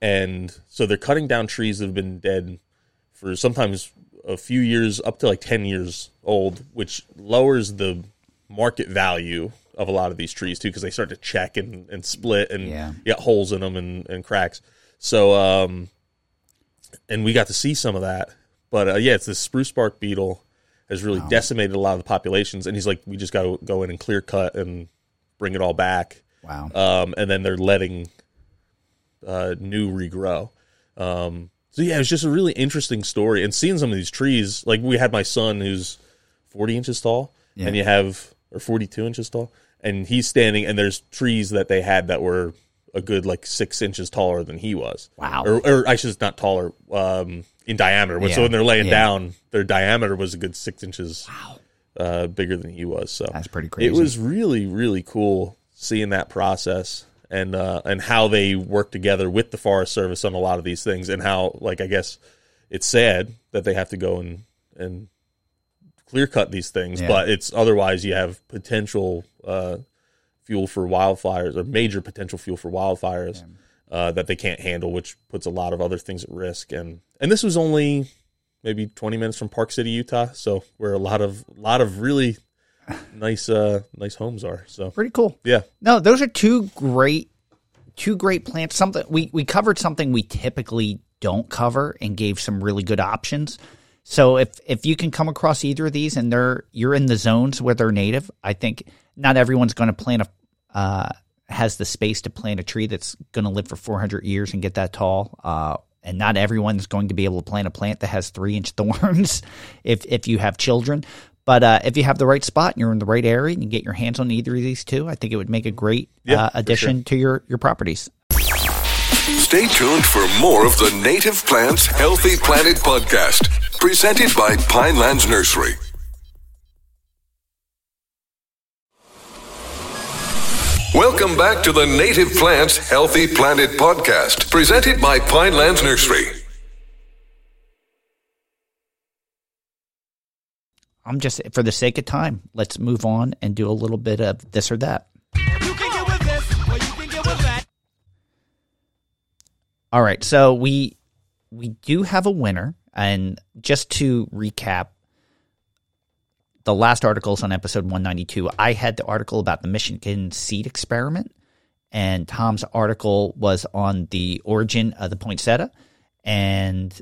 And so they're cutting down trees that have been dead for sometimes a few years, up to like 10 years old, which lowers the market value of a lot of these trees too because they start to check and, and split and Yeah. got holes in them and, and cracks. So, um, and we got to see some of that. But uh, yeah, it's this spruce bark beetle has really decimated a lot of the populations. And he's like, we just got to go in and clear cut and bring it all back. Wow. Um, and then they're letting uh, new regrow. Um, so yeah, it was just a really interesting story. And seeing some of these trees, like we had my son who's 40 inches tall, Yeah. and you have, or 42 inches tall, and he's standing, and there's trees that they had that were a good like six inches taller than he was. Wow. Or, or I should not taller, um, in diameter. When- So when they're laying Yeah. down, their diameter was a good six inches wow. uh, bigger than he was. So That's pretty crazy. It was really, really cool seeing that process and uh, and how they work together with the Forest Service on a lot of these things, and how like I guess it's sad that they have to go and and clear cut these things, Yeah. but it's otherwise you have potential uh, fuel for wildfires or major potential fuel for wildfires. Uh, that they can't handle, which puts a lot of other things at risk. And and this was only maybe 20 minutes from Park City, Utah, so where a lot of a lot of really nice uh nice homes are. So Pretty cool. yeah, No, those are two great, two great plants. Something we we covered something we typically don't cover and gave some really good options. So if if you can come across either of these and they're you're in the zones where they're native, I think not everyone's going to plant a uh, has the space to plant a tree that's going to live for 400 years and get that tall. Uh, and not everyone's going to be able to plant a plant that has three inch thorns if if you have children. But uh, if you have the right spot and you're in the right area and you get your hands on either of these two, I think it would make a great Yeah, uh, for addition to your, your properties. Stay tuned for more of the Native Plants Healthy Planet podcast, presented by Pinelands Nursery. Welcome back to the Native Plants Healthy Planet podcast, presented by Pinelands Nursery. I'm just, for the sake of time, let's move on and do a little bit of this or that. All right, so we we do have a winner, and just to recap, the last articles on episode 192, I had the article about the Michigan seed experiment, and Tom's article was on the origin of the poinsettia, and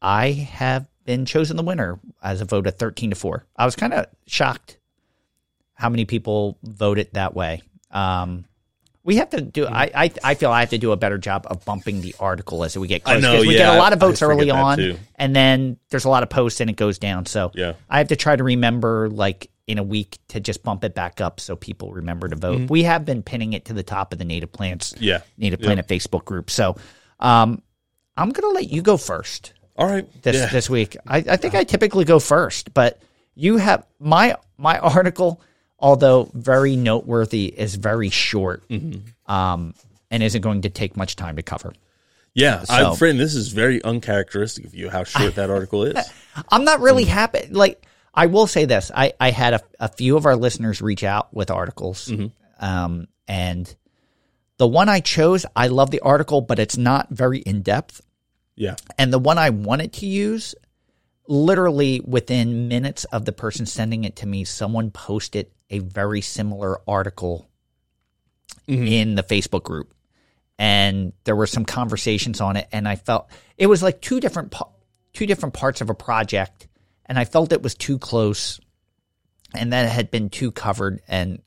I have been chosen the winner as a vote of 13 to 4. I was kind of shocked how many people voted that way. Um, we have to do. I, I I feel I have to do a better job of bumping the article as we get I close know, because we get a lot of votes early on, and then there's a lot of posts and it goes down. So Yeah. I have to try to remember like in a week to just bump it back up so people remember to vote. We have been pinning it to the top of the Native Plants Mm-hmm. yeah. Native Planet Facebook group. So um, I'm gonna let you go first All right. this yeah. this week. I, I think I typically go first, but you have my my article, although very noteworthy, is very short, Mm-hmm. um, and isn't going to take much time to cover. yeah. so- friend, this is very uncharacteristic of you. How short that article is. I'm not really happy. Like I will say this, I I had a, a few of our listeners reach out with articles, um, and the one I chose, I love the article, but it's not very in depth. Yeah. And the one I wanted to use, literally within minutes of the person sending it to me, someone posted a very similar article in the Facebook group. And there were some conversations on it, and I felt it was like two different two different parts of a project, and I felt it was too close, and that it had been too covered, and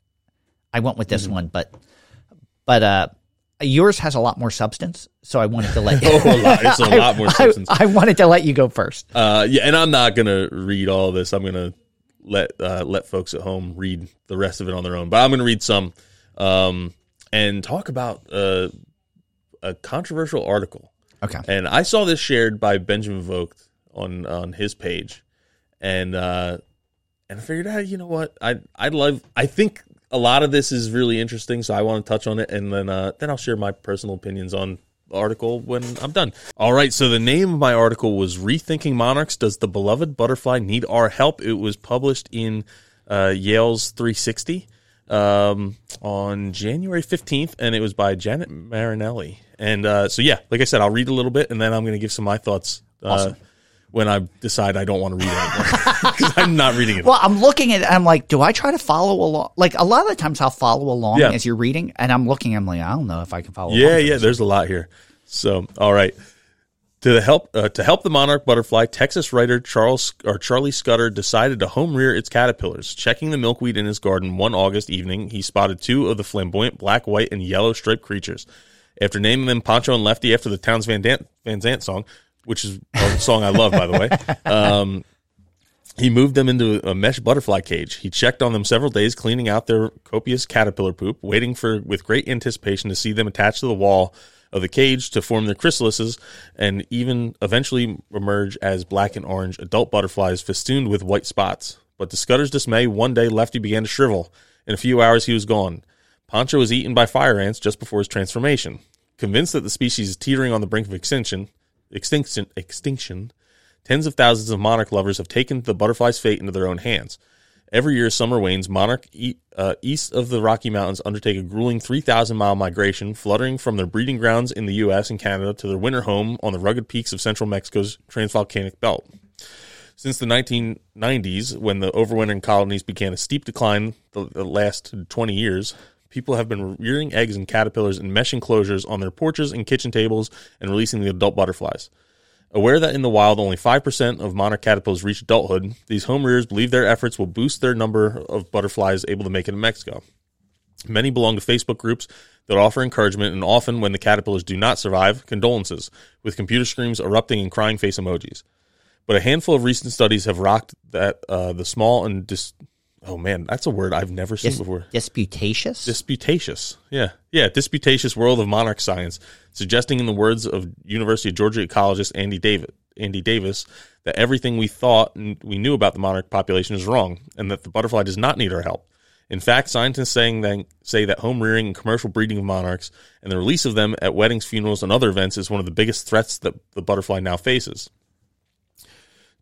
I went with this one, but but uh, yours has a lot more substance, so I wanted to let Oh, a lot. It's a I- lot more I- substance. I, wanted to let you go first. Uh, yeah, and I'm not gonna read all of this. I'm gonna let uh, let folks at home read the rest of it on their own. But I'm gonna read some um, and talk about uh, a controversial article. Okay. And I saw this shared by Benjamin Vogt on on his page, and uh, and I figured, ah, you know what, I I love. I think a lot of this is really interesting, so I want to touch on it, and then uh, then I'll share my personal opinions on article when I'm done. All right, so the name of my article was "Rethinking Monarchs: Does the Beloved Butterfly Need Our Help?" It was published in uh, Yale's 360 um, on January 15th, and it was by Janet Marinelli. And uh, so, yeah, like I said, I'll read a little bit, and then I'm going to give some of my thoughts uh, when I decide I don't want to read it anymore because I'm not reading it. Well, I'm looking at it. I'm like, do I try to follow along? Like a lot of the times, I'll follow along Yeah. as you're reading, and I'm looking. I'm like, I don't know if I can follow. Yeah, along. yeah. There's a lot here. So, all right. To the help uh, to help the monarch butterfly, Texas writer Charles or Charlie Scudder decided to home rear its caterpillars. Checking the milkweed in his garden one August evening, he spotted two of the flamboyant black, white, and yellow striped creatures. After naming them Poncho and Lefty after the Townes Van, Dan- Van Zandt song, which is a song I love, by the way. Um, he moved them into a mesh butterfly cage. He checked on them several days, cleaning out their copious caterpillar poop, waiting for with great anticipation to see them attached to the wall of the cage to form their chrysalises and even eventually emerge as black and orange adult butterflies festooned with white spots. But to Scudder's dismay, one day Lefty began to shrivel. In a few hours, he was gone. Poncho was eaten by fire ants just before his transformation. Convinced that the species is teetering on the brink of extinction, extinction, extinction, tens of thousands of monarch lovers have taken the butterfly's fate into their own hands. Every year, summer wanes. Monarch e- uh, east of the Rocky Mountains undertake a grueling 3,000 mile migration, fluttering from their breeding grounds in the U.S. and Canada to their winter home on the rugged peaks of central Mexico's transvolcanic belt. Since the 1990s, when the overwintering colonies began a steep decline the, the last 20 years, people have been rearing eggs and caterpillars in mesh enclosures on their porches and kitchen tables and releasing the adult butterflies. Aware that in the wild only 5% of monarch caterpillars reach adulthood, these home rearers believe their efforts will boost their number of butterflies able to make it in Mexico. Many belong to Facebook groups that offer encouragement, and often, when the caterpillars do not survive, condolences, with computer screams erupting and crying face emojis. But a handful of recent studies have rocked that uh, the small and dis- oh man, that's a word I've never seen Dis- before. disputatious. Disputatious. Yeah. Yeah. Disputatious world of monarch science, suggesting in the words of University of Georgia ecologist Andy Davis, Andy Davis, that everything we thought and we knew about the monarch population is wrong and that the butterfly does not need our help. In fact, scientists saying that, say that home rearing and commercial breeding of monarchs and the release of them at weddings, funerals, and other events is one of the biggest threats that the butterfly now faces.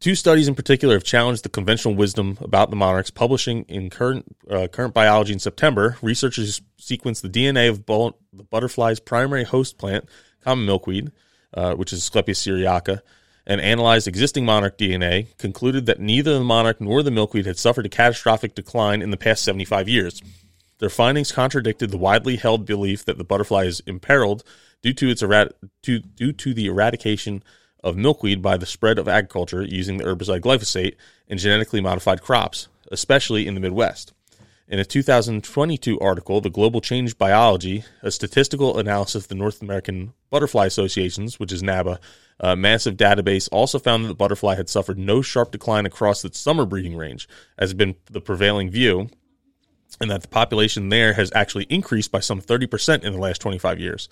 Two studies in particular have challenged the conventional wisdom about the monarchs. Publishing in current uh, current biology in September, researchers sequenced the DNA of bu- the butterfly's primary host plant, common milkweed, uh, which is Asclepias syriaca, and analyzed existing monarch DNA. Concluded that neither the monarch nor the milkweed had suffered a catastrophic decline in the past 75 years. Their findings contradicted the widely held belief that the butterfly is imperiled due to its to, due to the eradication of milkweed by the spread of agriculture using the herbicide glyphosate in genetically modified crops, especially in the Midwest. In a 2022 article, The Global Change Biology, a statistical analysis of the North American Butterfly Associations, which is NABA, a massive database, also found that the butterfly had suffered no sharp decline across its summer breeding range, as had been the prevailing view, and that the population there has actually increased by some 30% in the last 25 years.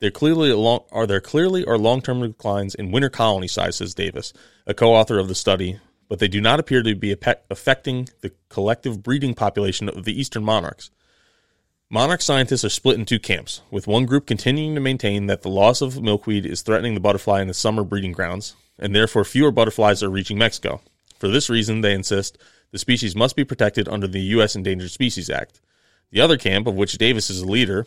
There clearly long, are there clearly are long-term declines in winter colony size, says Davis, a co-author of the study, but they do not appear to be affecting the collective breeding population of the eastern monarchs. Monarch scientists are split in two camps, with one group continuing to maintain that the loss of milkweed is threatening the butterfly in the summer breeding grounds, and therefore fewer butterflies are reaching Mexico. For this reason, they insist the species must be protected under the U.S. Endangered Species Act. The other camp, of which Davis is a leader,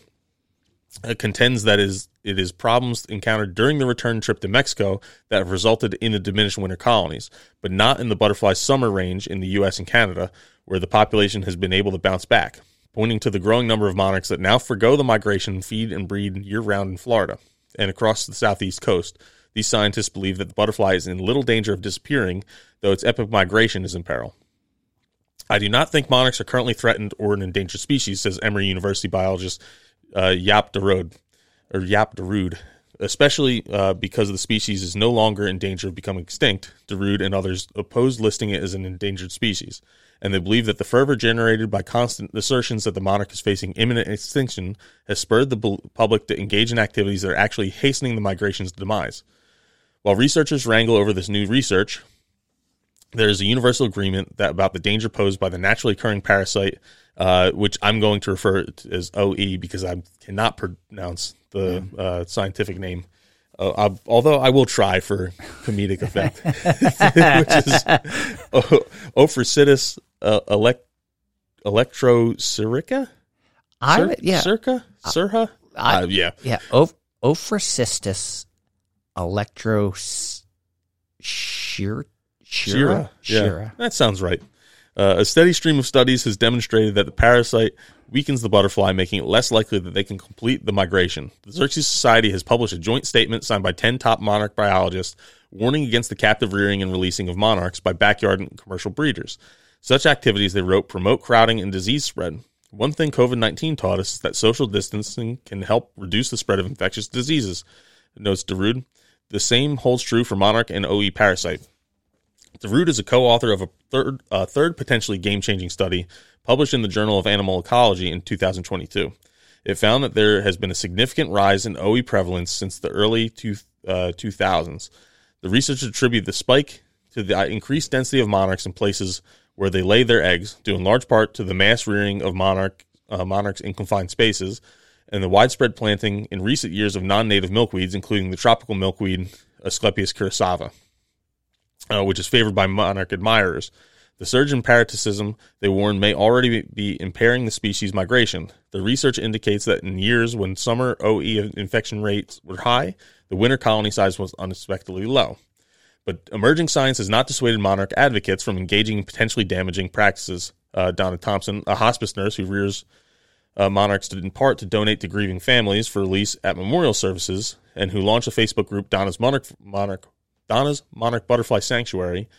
Uh, contends that is it is problems encountered during the return trip to Mexico that have resulted in the diminished winter colonies, but not in the butterfly summer range in the U.S. and Canada, where the population has been able to bounce back, pointing to the growing number of monarchs that now forego the migration, feed, and breed year round in Florida and across the southeast coast. These scientists believe that the butterfly is in little danger of disappearing, though its epic migration is in peril. I do not think monarchs are currently threatened or an endangered species, says Emory University biologist uh, Jaap de Roode, or Jaap de Roode, especially uh, because the species is no longer in danger of becoming extinct. de Roode and others oppose listing it as an endangered species, and they believe that the fervor generated by constant assertions that the monarch is facing imminent extinction has spurred the public to engage in activities that are actually hastening the migration's demise. While researchers wrangle over this new research, there is a universal agreement that about the danger posed by the naturally occurring parasite, uh, which I'm going to refer to as OE because I cannot pronounce the uh, scientific name. Uh, although I will try for comedic effect, which is o- Ophrisitis uh, elect- electrosyrica? I Cir- yeah Circa? Sirha? I- Uh, yeah. yeah o- shear Shira. Shira Yeah, that sounds right. Uh, a steady stream of studies has demonstrated that the parasite weakens the butterfly, making it less likely that they can complete the migration. The Xerces Society has published a joint statement signed by 10 top monarch biologists warning against the captive rearing and releasing of monarchs by backyard and commercial breeders. Such activities, they wrote, promote crowding and disease spread. One thing COVID 19 taught us is that social distancing can help reduce the spread of infectious diseases, notes de Roode. The same holds true for monarch and OE parasite. DeRoot is a co-author of a third, uh, third potentially game-changing study published in the Journal of Animal Ecology in 2022. It found that there has been a significant rise in OE prevalence since the early two, uh, 2000s. The researchers attribute the spike to the increased density of monarchs in places where they lay their eggs, due in large part to the mass rearing of monarch uh, monarchs in confined spaces, and the widespread planting in recent years of non-native milkweeds, including the tropical milkweed Asclepias curasava, uh, which is favored by monarch admirers. The surge in parasitism, they warn, may already be impairing the species migration. The research indicates that in years when summer OE infection rates were high, the winter colony size was unexpectedly low. But emerging science has not dissuaded monarch advocates from engaging in potentially damaging practices. Uh, Donna Thompson, a hospice nurse who rears uh, monarchs in part to donate to grieving families for release at memorial services, and who launched a Facebook group, Donna's Monarch, Monarch, Donna's Monarch Butterfly Sanctuary,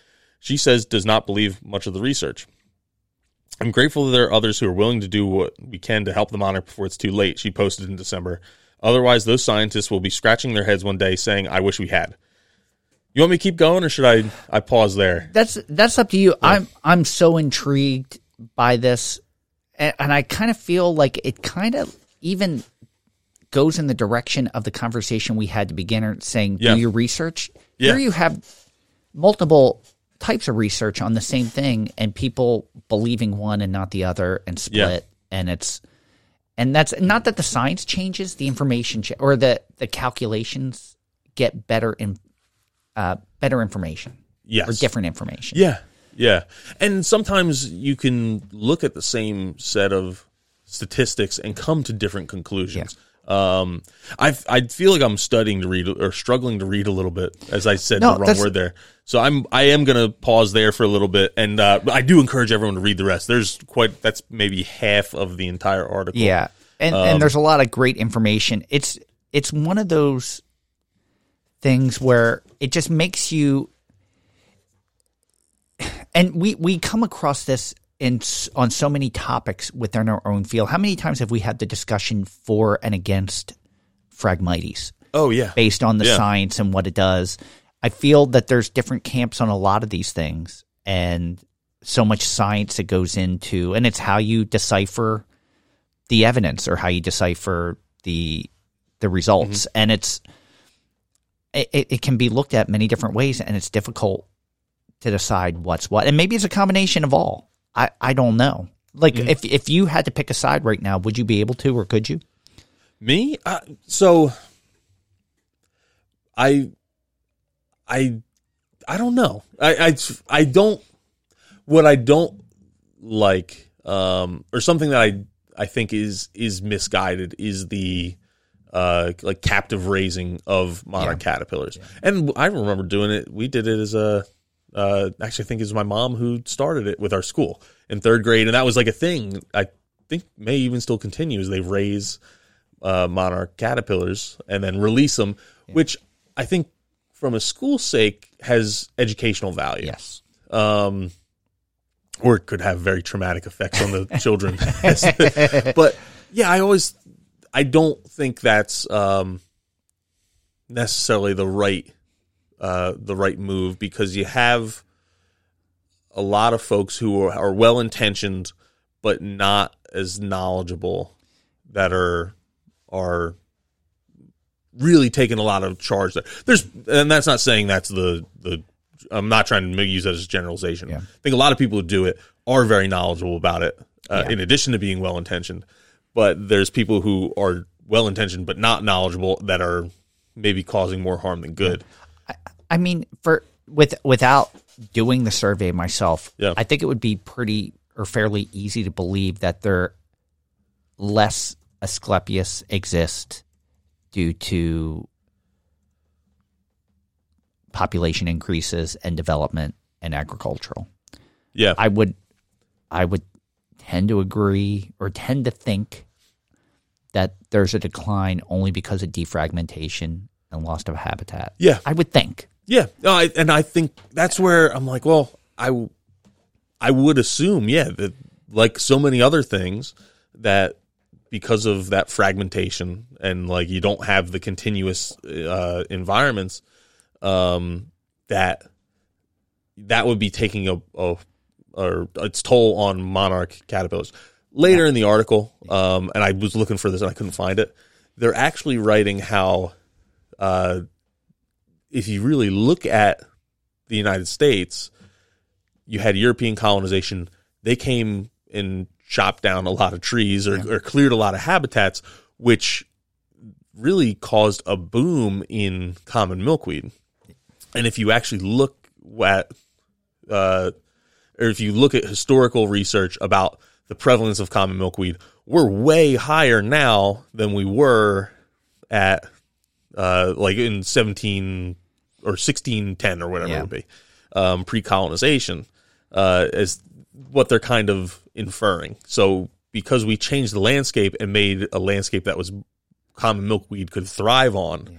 she says does not believe much of the research. I'm grateful that there are others who are willing to do what we can to help the monarch before it's too late, she posted in December. Otherwise, those scientists will be scratching their heads one day saying, I wish we had. You want me to keep going or should I, I pause there? That's that's up to you. I'm I'm so intrigued by this, and, and I kind of feel like it kind of even goes in the direction of the conversation we had to begin saying, Yeah. do your research. Yeah. Here you have multiple types of research on the same thing, and people believing one and not the other, and split, and it's. And that's not that the science changes, the information ch- or the, the calculations get better in uh, better information Yes. or different information. Yeah, yeah. And sometimes you can look at the same set of statistics and come to different conclusions. Um, I I feel like I'm studying to read or struggling to read a little bit, as I said No, the wrong word there. So I'm I am gonna pause there for a little bit, and uh, I do encourage everyone to read the rest. There's quite that's maybe half of the entire article. Yeah, and Um, and there's a lot of great information. It's it's one of those things where it just makes you. And we we come across this in on so many topics within our own field. How many times have we had the discussion for and against Phragmites Oh yeah. based on the Yeah. science and what it does? I feel that there's different camps on a lot of these things, and so much science that goes into, and it's how you decipher the evidence or how you decipher the the results, Mm-hmm. and it's it, it it can be looked at many different ways, and it's difficult to decide what's what, and maybe it's a combination of all. I I don't know. Like Mm-hmm. if if you had to pick a side right now, would you be able to, or could you? Me? Uh, so I I I don't know. I I I don't what I don't like um or something that I I think is is misguided is the uh like captive raising of monarch caterpillars. And I remember doing it. We did it as a uh actually I think it was my mom who started it with our school in 3rd grade and that was like a thing. I think may even still continue as they raise uh, monarch caterpillars and then release them, which I think from a school sake has educational value. Yes. Um, or it could have very traumatic effects on the children. but yeah, I always, I don't think that's um, necessarily the right, uh, the right move because you have a lot of folks who are, are well intentioned but not as knowledgeable that are are really taking a lot of charge there. There's and that's not saying that's the the I'm not trying to use that as a generalization. Yeah. I think a lot of people who do it are very knowledgeable about it, uh, Yeah. in addition to being well intentioned. But there's people who are well intentioned but not knowledgeable that are maybe causing more harm than good. I mean, for with without doing the survey myself, Yeah. I think it would be pretty or fairly easy to believe that there less Asclepias exist due to population increases and development and agricultural. Yeah. I would I would tend to agree or tend to think that there's a decline only because of defragmentation and loss of habitat. Yeah. I would think. Yeah, no, and I think that's where I'm like, well, I I would assume, yeah, that like so many other things, that because of that fragmentation and like you don't have the continuous uh, environments um, that that would be taking a, a or its toll on monarch caterpillars. Later in the article, um, and I was looking for this and I couldn't find it. They're actually writing how, uh, if you really look at the United States, you had European colonization. They came and chopped down a lot of trees or, or cleared a lot of habitats, which really caused a boom in common milkweed. And if you actually look at, uh, or if you look at historical research about the prevalence of common milkweed, we're way higher now than we were at, uh, like in 17 or 1610 or whatever Yeah. it would be, um, pre colonization, uh, as what they're kind of inferring. So because we changed the landscape and made a landscape that was common milkweed could thrive on.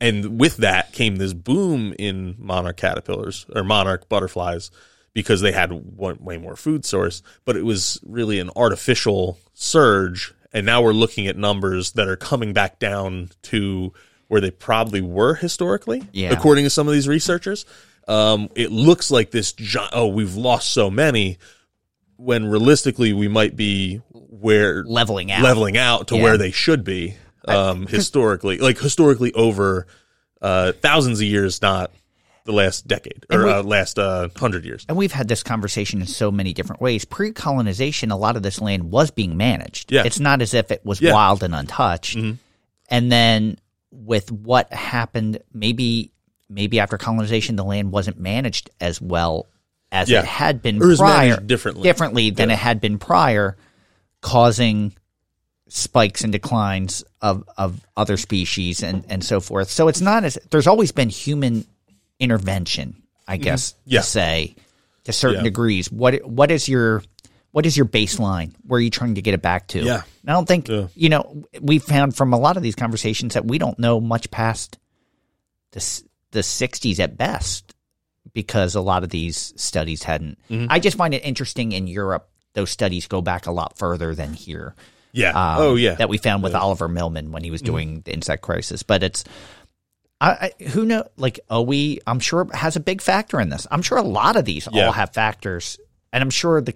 And with that came this boom in monarch caterpillars or monarch butterflies because they had one, way more food source, but it was really an artificial surge. And now we're looking at numbers that are coming back down to where they probably were historically, Yeah. according to some of these researchers. Um, it looks like this, gi- oh, we've lost so many when realistically we might be where Leveling out. leveling out to Yeah. where they should be um, historically, like historically over uh, thousands of years, not the last decade or we- uh, last uh, hundred years. And we've had this conversation in so many different ways. Pre colonization, a lot of this land was being managed. Yeah. It's not as if it was Yeah. Mm-hmm. wild and untouched. And then with what happened, maybe maybe after colonization the land wasn't managed as well as Yeah. it had been is prior managed differently. differently than it had been prior, causing spikes and declines of, of other species and, and so forth. So it's not as there's always been human intervention, I guess Mm-hmm. Yeah. to say to certain Yeah. degrees. What what is your what is your baseline? Where are you trying to get it back to? Yeah. And I don't think Yeah. you know we found from a lot of these conversations that we don't know much past the the 60s at best because a lot of these studies hadn't. Mm-hmm. I just find it interesting in Europe those studies go back a lot further than here. Yeah. um, oh yeah. Mm-hmm. that we found with Oliver Milman when he was doing the insect crisis. But it's, I, I who know like OE, I'm sure has a big factor in this. I'm sure a lot of these Yeah. all have factors, and I'm sure the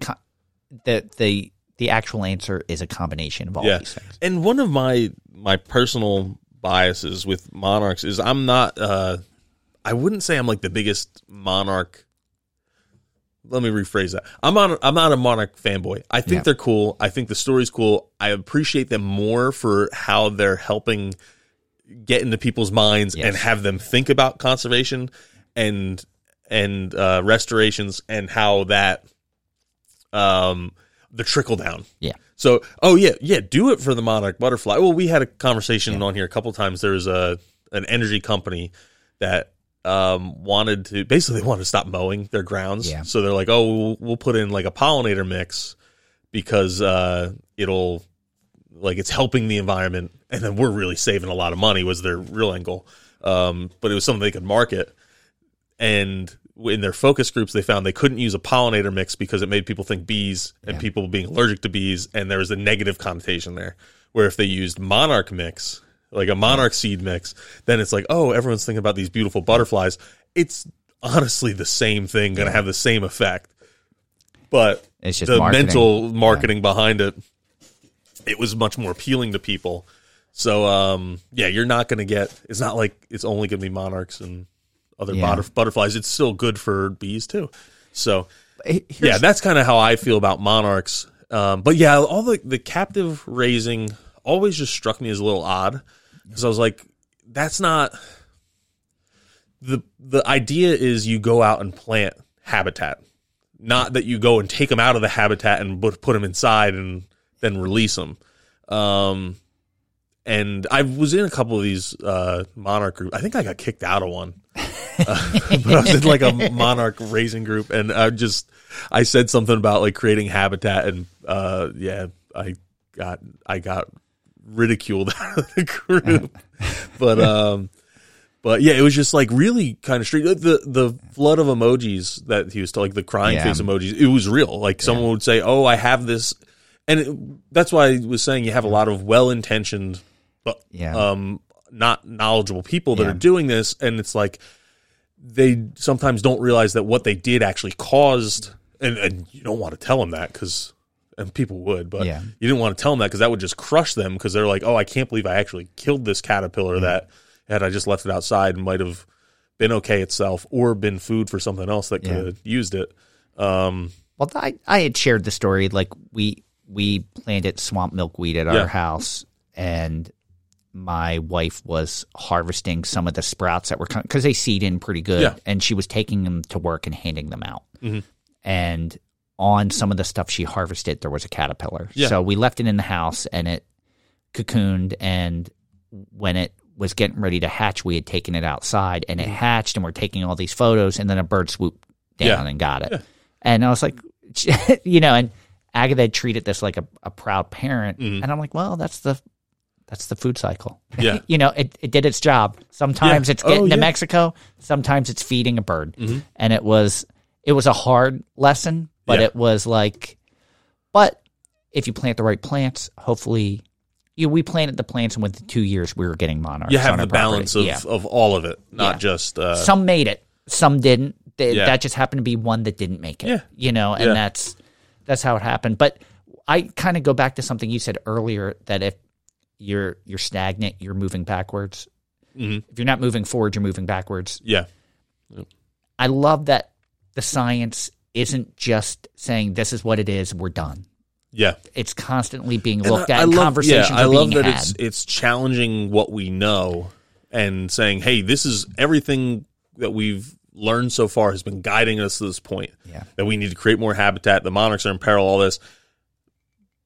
the the the actual answer is a combination of all yeah. these things. And one of my my personal biases with monarchs is I'm not. uh I wouldn't say I'm like the biggest monarch. Let me rephrase that. I'm on. I'm not a monarch fanboy. I think Yeah. they're cool. I think the story's cool. I appreciate them more for how they're helping get into people's minds and have them think about conservation and and uh, restorations and how that um the trickle down. Yeah. So, oh yeah, yeah, do it for the monarch butterfly. Well, we had a conversation on here a couple times. There's a an energy company that um wanted to basically they wanted to stop mowing their grounds. Yeah. So they're like, "Oh, we'll, we'll put in like a pollinator mix because uh it'll like it's helping the environment and then we're really saving a lot of money was their real goal. Um but it was something they could market and in their focus groups they found they couldn't use a pollinator mix because it made people think bees and people being allergic to bees and there was a negative connotation there. Where if they used monarch mix like a monarch seed mix then it's like oh everyone's thinking about these beautiful butterflies. It's honestly the same thing going to have the same effect. But It's just the marketing. mental marketing behind it it was much more appealing to people. So um yeah you're not going to get it's not like it's only going to be monarchs and other Yeah. butter- butterflies. It's still good for bees too. So Here's- yeah that's kind of how i feel about monarchs. Um but yeah all the the captive raising always just struck me as a little odd because i was like that's not the the idea is you go out and plant habitat. Not that you go and take them out of the habitat and put, put them inside and then release them um and I was in a couple of these uh, monarch groups. I think I got kicked out of one, uh, but I was in like a monarch raising group, and I just I said something about like creating habitat, and uh, yeah, I got I got ridiculed out of the group, but um, but yeah, it was just like really kind of straight. The the flood of emojis that he was like the crying Yeah. face emojis, it was real. Like someone would say, "Oh, I have this." and it, that's why I was saying you have a lot of well-intentioned, but Yeah. um, not knowledgeable people that Yeah. are doing this, and it's like they sometimes don't realize that what they did actually caused, and, and you don't want to tell them that because, and people would, but Yeah. you didn't want to tell them that because that would just crush them because they're like, oh, I can't believe I actually killed this caterpillar that had I just left it outside and might have been okay itself or been food for something else that could Yeah. have used it. Um, Well, I, I had shared the story. Like we we planted swamp milkweed at our house, and my wife was harvesting some of the sprouts that were because they seed in pretty good, Yeah. Mm-hmm. and she was taking them to work and handing them out. And on some of the stuff she harvested, there was a caterpillar. Yeah. So we left it in the house, and it cocooned. And when it was getting ready to hatch, we had taken it outside, and it hatched, and we're taking all these photos, and then a bird swooped down Mm-hmm. Yeah. and got it. And I was like, you know, and Agatha treated this like a, a proud parent, and I'm like, well, that's the that's the food cycle. Mm-hmm. Yeah. you know, it, it did its job. Sometimes Yeah. it's getting Oh, to yeah. Mm-hmm. Mexico, sometimes it's feeding a bird, and it was it was a hard lesson, but Yeah. it was like, but if you plant the right plants, hopefully. You, know, we planted the plants, and within two years, we were getting monarchs. you have the balance of, of all of it, not just uh, some made it, some didn't. They. That just happened to be one that didn't make it. Yeah. You know, and that's that's how it happened. But I kind of go back to something you said earlier that if you're you're stagnant, you're moving backwards. Mhm. If you're not moving forward, you're moving backwards. yeah, I love that the science isn't just saying this is what it is, we're done. yeah. It's constantly being And looked I- at. I and love, conversations yeah, I love being that had. it's it's challenging what we know and saying, "Hey, this is everything that we've learned so far has been guiding us to this point. Yeah. That we need to create more habitat. The monarchs are in peril. All this,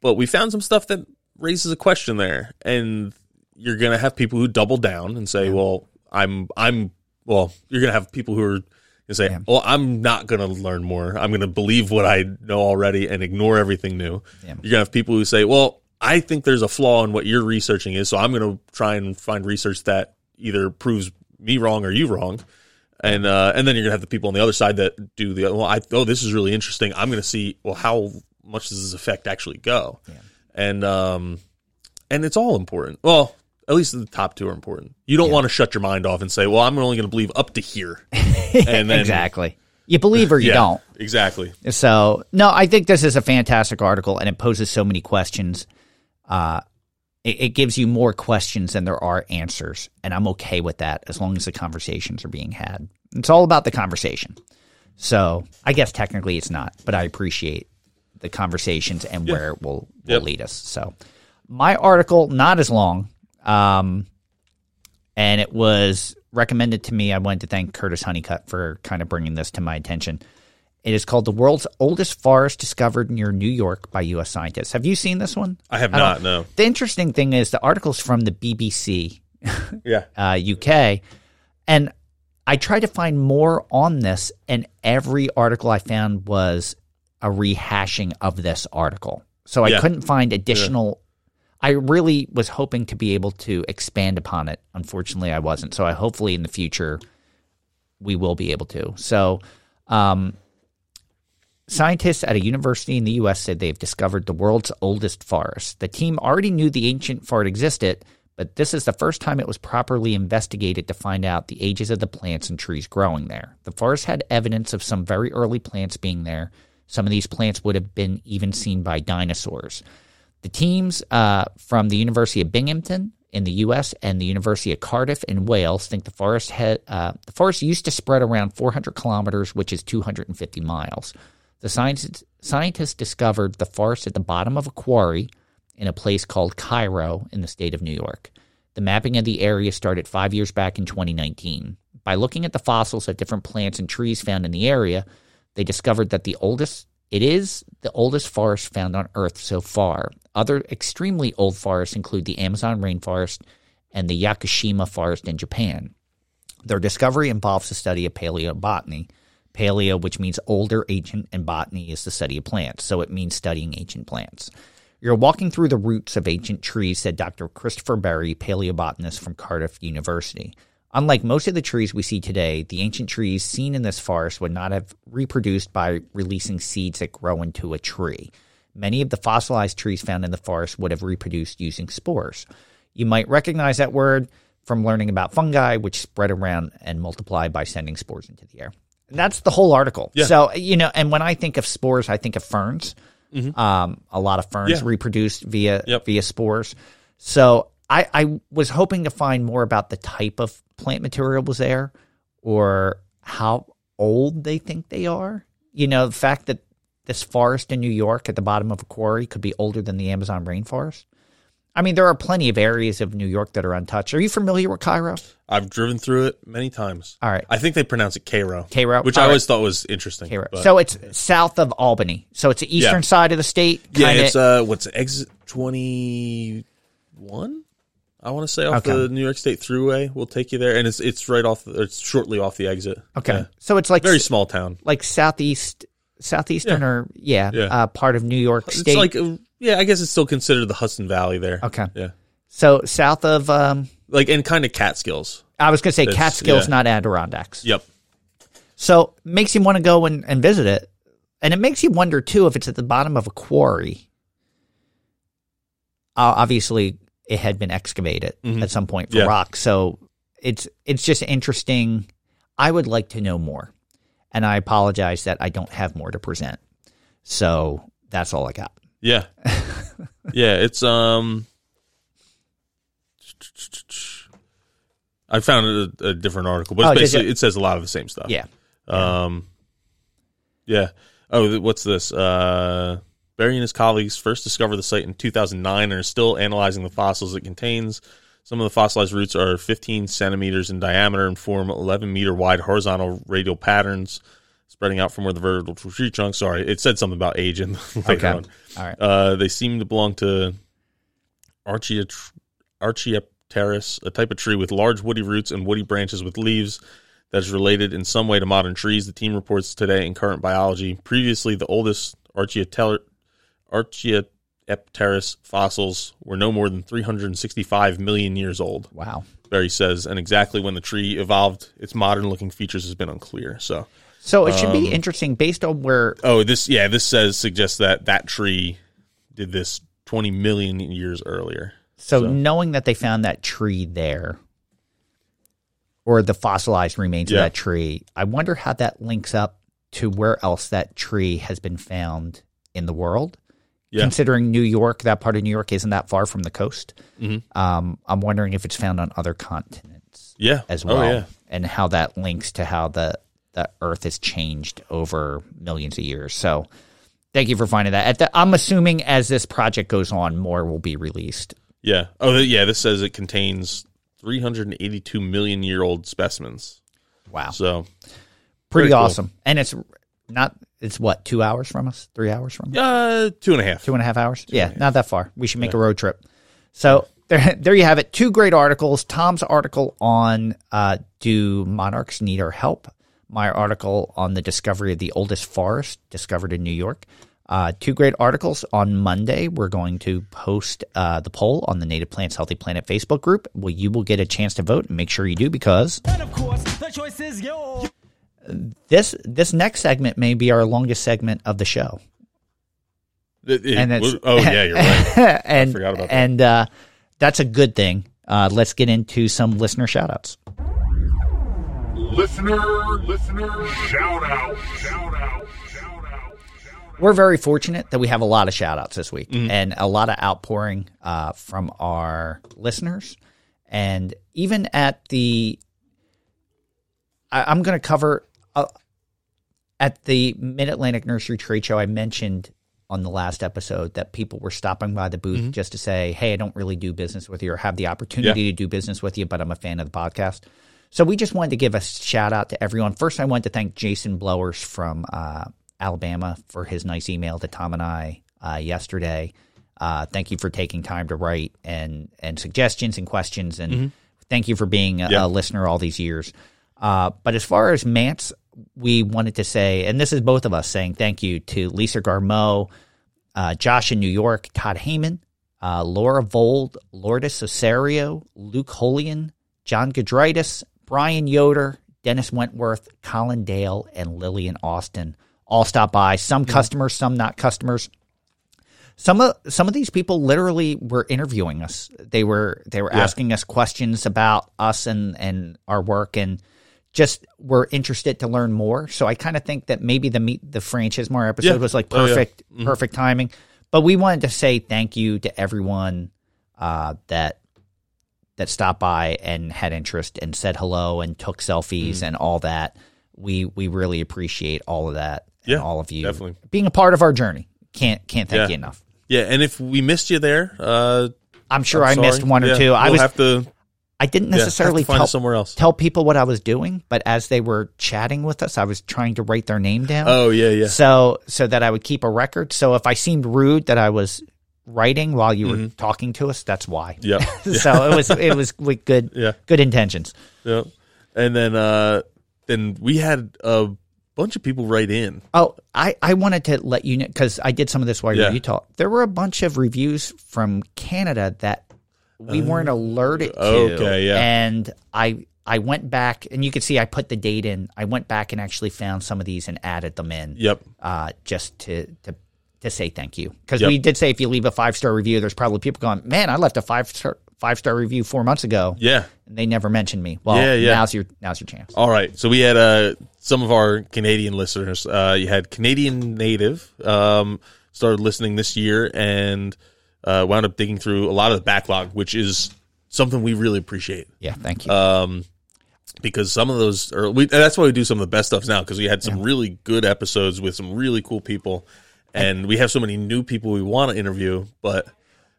but we found some stuff that raises a question there, and you're gonna have people who double down and say, "Well, I'm I'm well." You're gonna have people who are. gonna say, Yeah. well, I'm not going to learn more. I'm going to believe what I know already and ignore everything new. Yeah. You're going to have people who say, well, I think there's a flaw in what you're researching is, so I'm going to try and find research that either proves me wrong or you wrong. And uh, and then you're gonna have the people on the other side that do the well. I oh this is really interesting. I'm gonna see well how much does this effect actually go, and um and it's all important. Well, at least the top two are important. You don't want to shut your mind off and say, well, I'm only gonna believe up to here, and then exactly. You believe or you yeah, don't. exactly. So no, I think this is a fantastic article, and it poses so many questions. Uh, it, it gives you more questions than there are answers, and I'm okay with that as long as the conversations are being had. It's all about the conversation. So I guess technically it's not, but I appreciate the conversations and where it will, will Yep. lead us. So my article not as long, um, and it was recommended to me. I wanted to thank Curtis Honeycutt for kind of bringing this to my attention. It is called "The World's Oldest Forest Discovered Near New York by U.S. Scientists." Have you seen this one? I have don't- not. No. The interesting thing is the article's from the BBC Yeah. uh, UK, and I tried to find more on this, and every article I found was a rehashing of this article. So I Yeah. couldn't find additional. I really was hoping to be able to expand upon it. Unfortunately, I wasn't. So I hopefully in the future we will be able to. So, um, scientists at a university in the U.S. said they've discovered the world's oldest forest. The team already knew the ancient forest existed, but this is the first time it was properly investigated to find out the ages of the plants and trees growing there. The forest had evidence of some very early plants being there. Some of these plants would have been even seen by dinosaurs. The teams uh, from the University of Binghamton in the U.S. and the University of Cardiff in Wales think the forest had uh, the forest used to spread around 400 kilometers, which is 250 miles. The scientists, scientists discovered the forest at the bottom of a quarry in a place called Cairo in the state of New York. The mapping of the area started five years back in 2019. By looking at the fossils of different plants and trees found in the area, they discovered that the oldest it is the oldest forest found on Earth so far. Other extremely old forests include the Amazon rainforest and the Yakushima forest in Japan. Their discovery involves the study of paleobotany. Paleo, which means older, ancient, and botany is the study of plants, so it means studying ancient plants. You're walking through the roots of ancient trees, said Dr. Christopher Berry, paleobotanist from Cardiff University. Unlike most of the trees we see today, the ancient trees seen in this forest would not have reproduced by releasing seeds that grow into a tree. many of the fossilized trees found in the forest would have reproduced using spores. You might recognize that word from learning about fungi, which spread around and multiply by sending spores into the air. And that's the whole article. Yeah. So, you know, and when I think of spores, I think of ferns. Um, a lot of ferns Mm-hmm. Yeah. reproduce via Yep. via spores. So I, I was hoping to find more about the type of plant material was there or how old they think they are. You know, the fact that this forest in New York at the bottom of a quarry could be older than the Amazon rainforest. I mean, there are plenty of areas of New York that are untouched. Are you familiar with Cairo? I've driven through it many times. All right. I think they pronounce it Cairo. Cairo? Which All I right. always thought was interesting. Cairo. but- So it's south of Albany. So it's the eastern Yeah. side of the state. yeah, kinda- it's uh, what's it, exit twenty one? I want to say off Okay. the New York State Thruway. We'll take you there, and it's it's right off. It's shortly off the exit. okay. Yeah. So it's like very small town. like southeast, southeastern, Yeah. or yeah, Yeah. Uh, part of New York State. It's like uh, yeah, I guess it's still considered the Hudson Valley there. okay. Yeah, So south of, um, like and kind of Catskills. I was going to say It's- Catskills, not Adirondacks. Yep. So makes you want to go and, and visit it, and it makes you wonder too if it's at the bottom of a quarry. Uh, obviously, it had been excavated at some point for Mm-hmm. Yeah. rock, so it's it's just interesting. I would like to know more, and I apologize that I don't have more to present. So that's all I got. Yeah. yeah, it's um I found a, a different article, but Oh, it's basically you? it says a lot of the same stuff. Yeah. Um Yeah. Oh, what's this? Uh Berry and his colleagues first discovered the site in 2009 and are still analyzing the fossils it contains. Some of the fossilized roots are 15 centimeters in diameter and form 11 meter wide horizontal radial patterns spreading out from where the vertical tree trunk. Sorry, it said something about age in later Okay. on. All right. Uh, they seem to belong to Archaeot- Archaeopteris, a type of tree with large woody roots and woody branches with leaves that is related in some way to modern trees. The team reports today in Current Biology. Previously, the oldest Archaeopter- Archaeopteris fossils were no more than 365 million years old. Wow. Berry says, and exactly when the tree evolved, its modern-looking features has been unclear. So, So it should Um, be interesting based on where oh, this yeah, this says suggests that that tree did this 20 million years earlier. So, knowing that they found that tree there, or the fossilized remains Yeah. of that tree, I wonder how that links up to where else that tree has been found in the world. Yeah. Considering New York, that part of New York isn't that far from the coast. Mm-hmm. Um, I'm wondering if it's found on other continents Yeah, as Oh, well, yeah. and how that links to how the the Earth has changed over millions of years. So, thank you for finding that. At the, I'm assuming as this project goes on, more will be released. Yeah. Oh, yeah. This says it contains 382 million year old specimens. Wow. So, pretty cool. awesome. And it's not. It's what two hours from us, three hours from us, uh, two and a half. two and a half hours. yeah, not that far. We should make a road trip. So there, there you have it. Two great articles. Tom's article on uh, do monarchs need our help? My article on the discovery of the oldest forest discovered in New York. Uh, two great articles on Monday. We're going to post uh, the poll on the Native Plants Healthy Planet Facebook group. Well, you will get a chance to vote, and make sure you do because And of course, the choice is yours. This this next segment may be our longest segment of the show. It- it- And it's- oh, yeah, you're right. and forgot about that. and uh, that's a good thing. Uh, let's get into some listener shout outs. Listener, listener, shout out, shout out, shout out. We're very fortunate that we have a lot of shout outs this week Mm-hmm. and a lot of outpouring uh, from our listeners. And even at the, I, I'm going to cover uh, at the Mid Atlantic Nursery Trade Show. I mentioned on the last episode that people were stopping by the booth just to say, "Hey, I don't really do business with you or have the opportunity Yeah. to do business with you, but I'm a fan of the podcast." So we just wanted to give a shout out to everyone. First, I wanted to thank Jason Blowers from uh, Alabama for his nice email to Tom and I uh, yesterday. Uh, thank you for taking time to write and and suggestions and questions, and thank you for being a, Yeah. a listener all these years. Uh, but as far as MANTS, we wanted to say, and this is both of us saying thank you to Lisa Garmo, uh, Josh in New York, Todd Heyman, uh, Laura Vold, Lourdes Osario, Luke Holian, John Gadritis, Brian Yoder, Dennis Wentworth, Colin Dale, and Lillian Austin all stop by. Some customers, some not customers. some of some of these people literally were interviewing us. They were they were asking us questions about us and and our work and just were interested to learn more. So I kind of think that maybe the meet the Fran Chismar episode Yeah. was like Oh, yeah. perfect perfect timing. But we wanted to say thank you to everyone uh, that that stopped by and had interest and said hello and took selfies and all that. We we really appreciate all of that and Yeah, all of you definitely. being a part of our journey. Can't can't thank Yeah. you enough. Yeah, and if we missed you there, uh, I'm sure I'm I missed one or two. I we'll was have to I didn't yeah, necessarily find tell somewhere else. tell people what I was doing, but as they were chatting with us, I was trying to write their name down. Oh yeah, yeah. So so that I would keep a record. So if I seemed rude that I was writing while you were talking to us, that's why. Yep. so it was it was with good Yeah. good intentions. Yeah. And then uh then we had a bunch of people write in. Oh, I, I wanted to let you know because I did some of this while you Yeah. were Utah. There were a bunch of reviews from Canada that we weren't alerted to. okay, yeah. And I I went back and you can see I put the date in. I went back and actually found some of these and added them in. Yep. Uh, just to to to say thank you because Yep. we did say if you leave a five star review, there's probably people going, man, I left a five star five star review four months ago. Yeah. And they never mentioned me. Well, Yeah, yeah. now's your now's your chance. All right. So we had uh some of our Canadian listeners. Uh you had Canadian native um started listening this year and uh wound up digging through a lot of the backlog, which is something we really appreciate. Yeah, thank you. Um because some of those are we that's why we do some of the best stuff now because we had some really good episodes with some really cool people and we have so many new people we want to interview but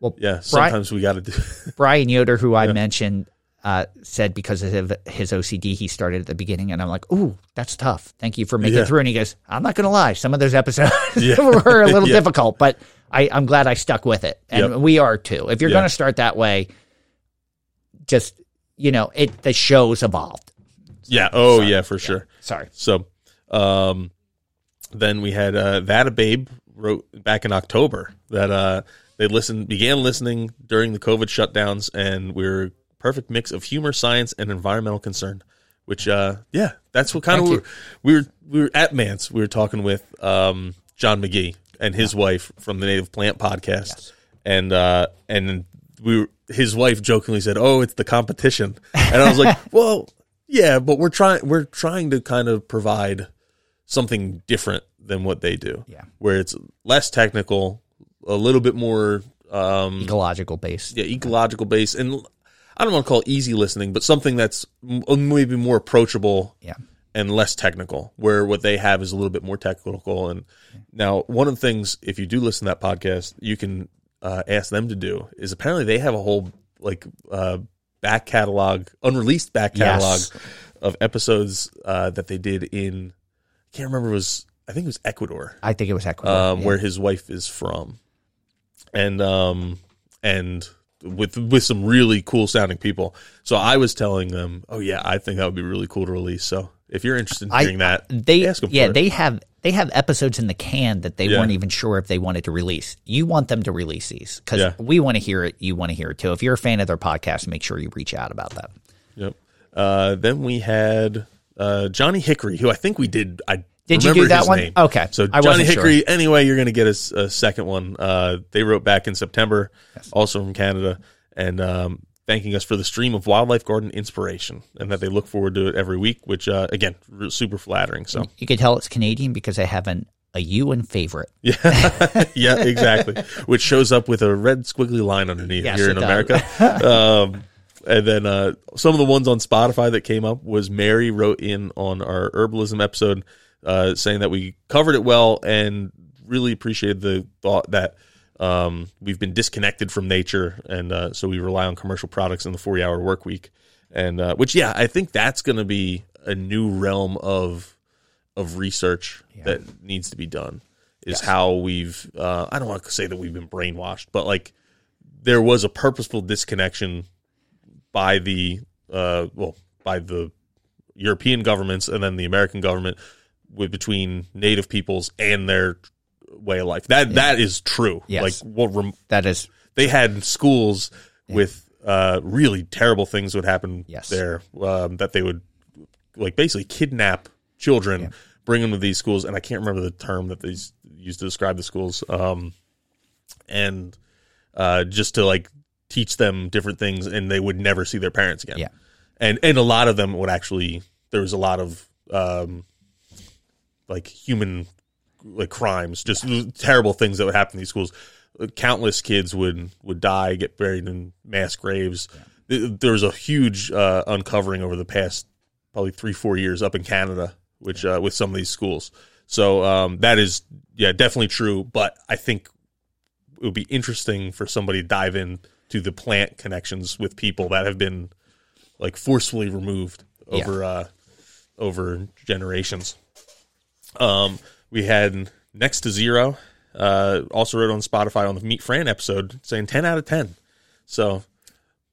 well, yeah Brian- sometimes we got to do Brian Yoder, who I mentioned, uh, said because of his OCD, he started at the beginning, and I'm like, "Ooh, that's tough. Thank you for making Yeah. it through." And he goes, "I'm not going to lie, some of those episodes Yeah. were a little Yeah. difficult, but I, I'm glad I stuck with it, and Yep. we are too. If you're Yeah. going to start that way, just you know, it the show's evolved. yeah oh yeah for sure Sorry, So, um, then we had uh, that a babe wrote back in October that uh, they listened began listening during the COVID shutdowns, and we're perfect mix of humor, science, and environmental concern. Which, uh, yeah, that's what kind Thank of we were, we were. We were at MANTS. We were talking with um, John Magee and his wife from the Native Plant Podcast, and uh, and we were, his wife jokingly said, "Oh, it's the competition," and I was like, "Well, yeah, but we're trying we're trying to kind of provide something different than what they do. Yeah. Where it's less technical, a little bit more um ecological based. yeah, ecological based and I don't want to call it easy listening, but something that's maybe more approachable Yeah. And less technical, where what they have is a little bit more technical. And now, one of the things, if you do listen to that podcast, you can uh, ask them to do is apparently they have a whole like uh, back catalog, unreleased back catalog Yes. of episodes uh, that they did in. I can't remember. It was I think it was Ecuador I think it was Ecuador. um, yeah. where his wife is from, and um, and with with some really cool sounding people. So I was telling them, oh yeah, I think that would be really cool to release. So if you're interested in I- hearing that, they ask them yeah they have they have episodes in the can that they Yeah. weren't even sure if they wanted to release. You want them to release these because Yeah. we want to hear it. You want to hear it too. If you're a fan of their podcast, make sure you reach out about that. Yep. Uh, then we had uh, Johnny Hickory, who I think we did. I Did you do that one? name. Okay. So I Johnny wasn't sure. Hickory. Anyway, you're going to get a second one. Uh, they wrote back in September, also from Canada, and um, thanking us for the stream of wildlife garden inspiration, and that they look forward to it every week. Which uh, again, super flattering. So You could tell it's Canadian because they have an a you and favorite. yeah, yeah, exactly. Which shows up with a red squiggly line underneath Yes, here in does. America. um, and then uh, some of the ones on Spotify that came up was Mary wrote in on our herbalism episode, uh, saying that we covered it well and really appreciated the thought that um, we've been disconnected from nature, and uh, so we rely on commercial products in the forty-hour work week. And uh, which, yeah, I think that's going to be a new realm of of research that needs to be done is how we've uh, I don't want to say that we've been brainwashed, but like there was a purposeful disconnection by the uh, well by the European governments and then the American government with between native peoples and their way of life. That that is true. Yes. Like what rem- That is they had schools with uh, really terrible things would happen Yes. there. Um, that they would like basically kidnap children, bring them to these schools, and I can't remember the term that they used to describe the schools. Um, and uh, just to like teach them different things, and they would never see their parents again. Yeah. and and a lot of them would actually. There was a lot of um, like human like crimes, just terrible things that would happen in these schools. Countless kids would would die, get buried in mass graves. Th- There was a huge uh, uncovering over the past probably three four years up in Canada, which uh, with some of these schools. So um, that is yeah definitely true. But I think it would be interesting for somebody to dive in to the plant connections with people that have been like forcefully removed Yeah. over uh, over generations. Um, we had next to zero. Uh, also wrote on Spotify on the Meet Fran episode saying ten out of ten. So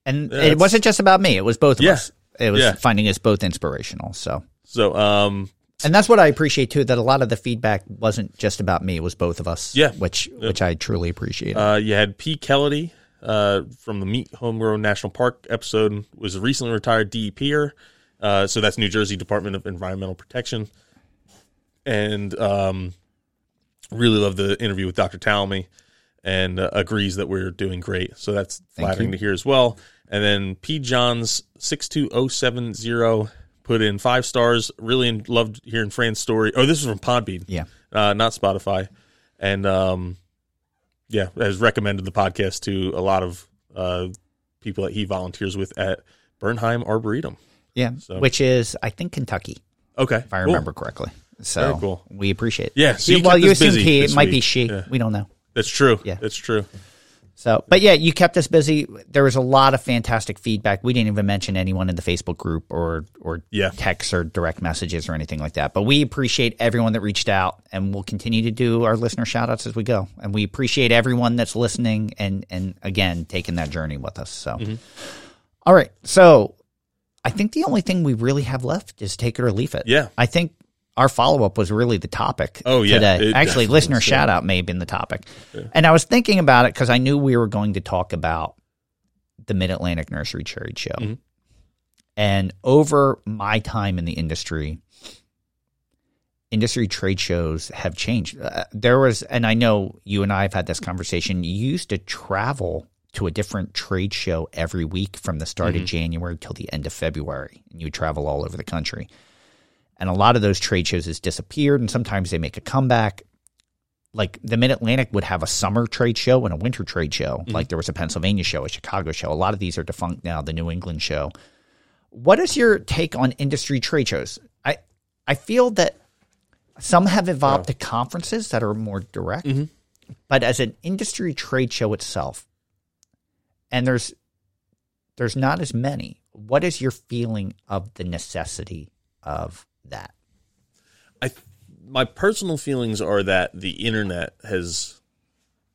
And Yeah, it wasn't just about me; it was both of Yeah. us. It was Yeah. finding us both inspirational. So, so um, and that's what I appreciate too. That a lot of the feedback wasn't just about me; it was both of us. Yeah. which which I truly appreciate. Uh, you had P. Kelledy uh, from the Meet Homegrown National Park episode, was a recently retired DEPer. Uh, so that's New Jersey Department of Environmental Protection. And um, really love the interview with Dr. Tallamy and uh, agrees that we're doing great. So that's flattering to hear as well. And then P. Johns 62070 put in five stars. Really loved hearing Fran's story. Oh, this is from Podbean yeah, uh, not Spotify, and um, yeah, has recommended the podcast to a lot of uh, people that he volunteers with at Bernheim Arboretum. yeah, So- which is I think Kentucky, Okay, if I remember correctly. So Very cool. we appreciate it. Yeah, so you well, you assume he, it might be she. Yeah. We don't know. That's true. Yeah. that's true. So, but yeah, you kept us busy. There was a lot of fantastic feedback. We didn't even mention anyone in the Facebook group or or Yeah. texts or direct messages or anything like that. But we appreciate everyone that reached out, and we'll continue to do our listener shout outs as we go. And we appreciate everyone that's listening and and again taking that journey with us. So, Mm-hmm. All right, so I think the only thing we really have left is take it or leave it. Yeah. I think. Our follow up was really the topic Oh, yeah. today. Actually, listener yeah. shout out may have been the topic. And I was thinking about it because I knew we were going to talk about the Mid Atlantic Nursery Trade Show. Mm-hmm. And over my time in the industry, industry trade shows have changed. Uh, there was, and I know you and I have had this conversation. You used to travel to a different trade show every week from the start of January till the end of February, and you would travel all over the country. And a lot of those trade shows has disappeared, and sometimes they make a comeback like the Mid Atlantic would have a summer trade show and a winter trade show. Mm-hmm. Like there was a Pennsylvania show, a Chicago show. A lot of these are defunct now. The New England show. What is your take on industry trade shows? I I feel that some have evolved to conferences that are more direct, mm-hmm. but as an industry trade show itself, and there's there's not as many. What is your feeling of the necessity of that? I my personal feelings are that the internet has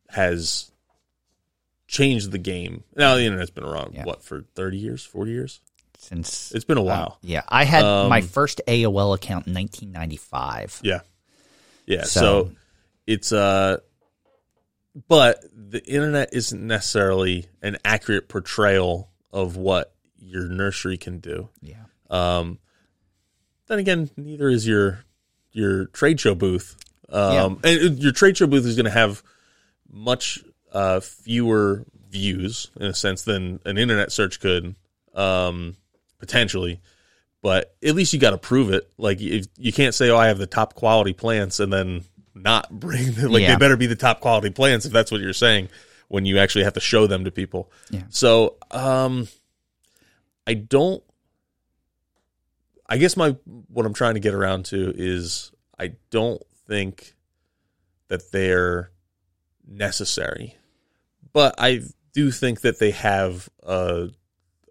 has changed the game. Now the internet's been around Yeah. what for thirty years, forty years. Since It's been a while. Yeah, I had my Um, first AOL account in 1995. Yeah. Yeah. So- So, it's uh but the internet isn't necessarily an accurate portrayal of what your nursery can do. Yeah. Um then again, neither is your your trade show booth. Um and your trade show booth is going to have much uh fewer views in a sense than an internet search could um potentially but at least you got to prove it. Like you, you can't say, "Oh, I have the top quality plants," and then not bring like Yeah. they better be the top quality plants if that's what you're saying. When you actually have to show them to people. Yeah. So, um, I don't. I guess my what I'm trying to get around to is I don't think that they're necessary, but I do think that they have a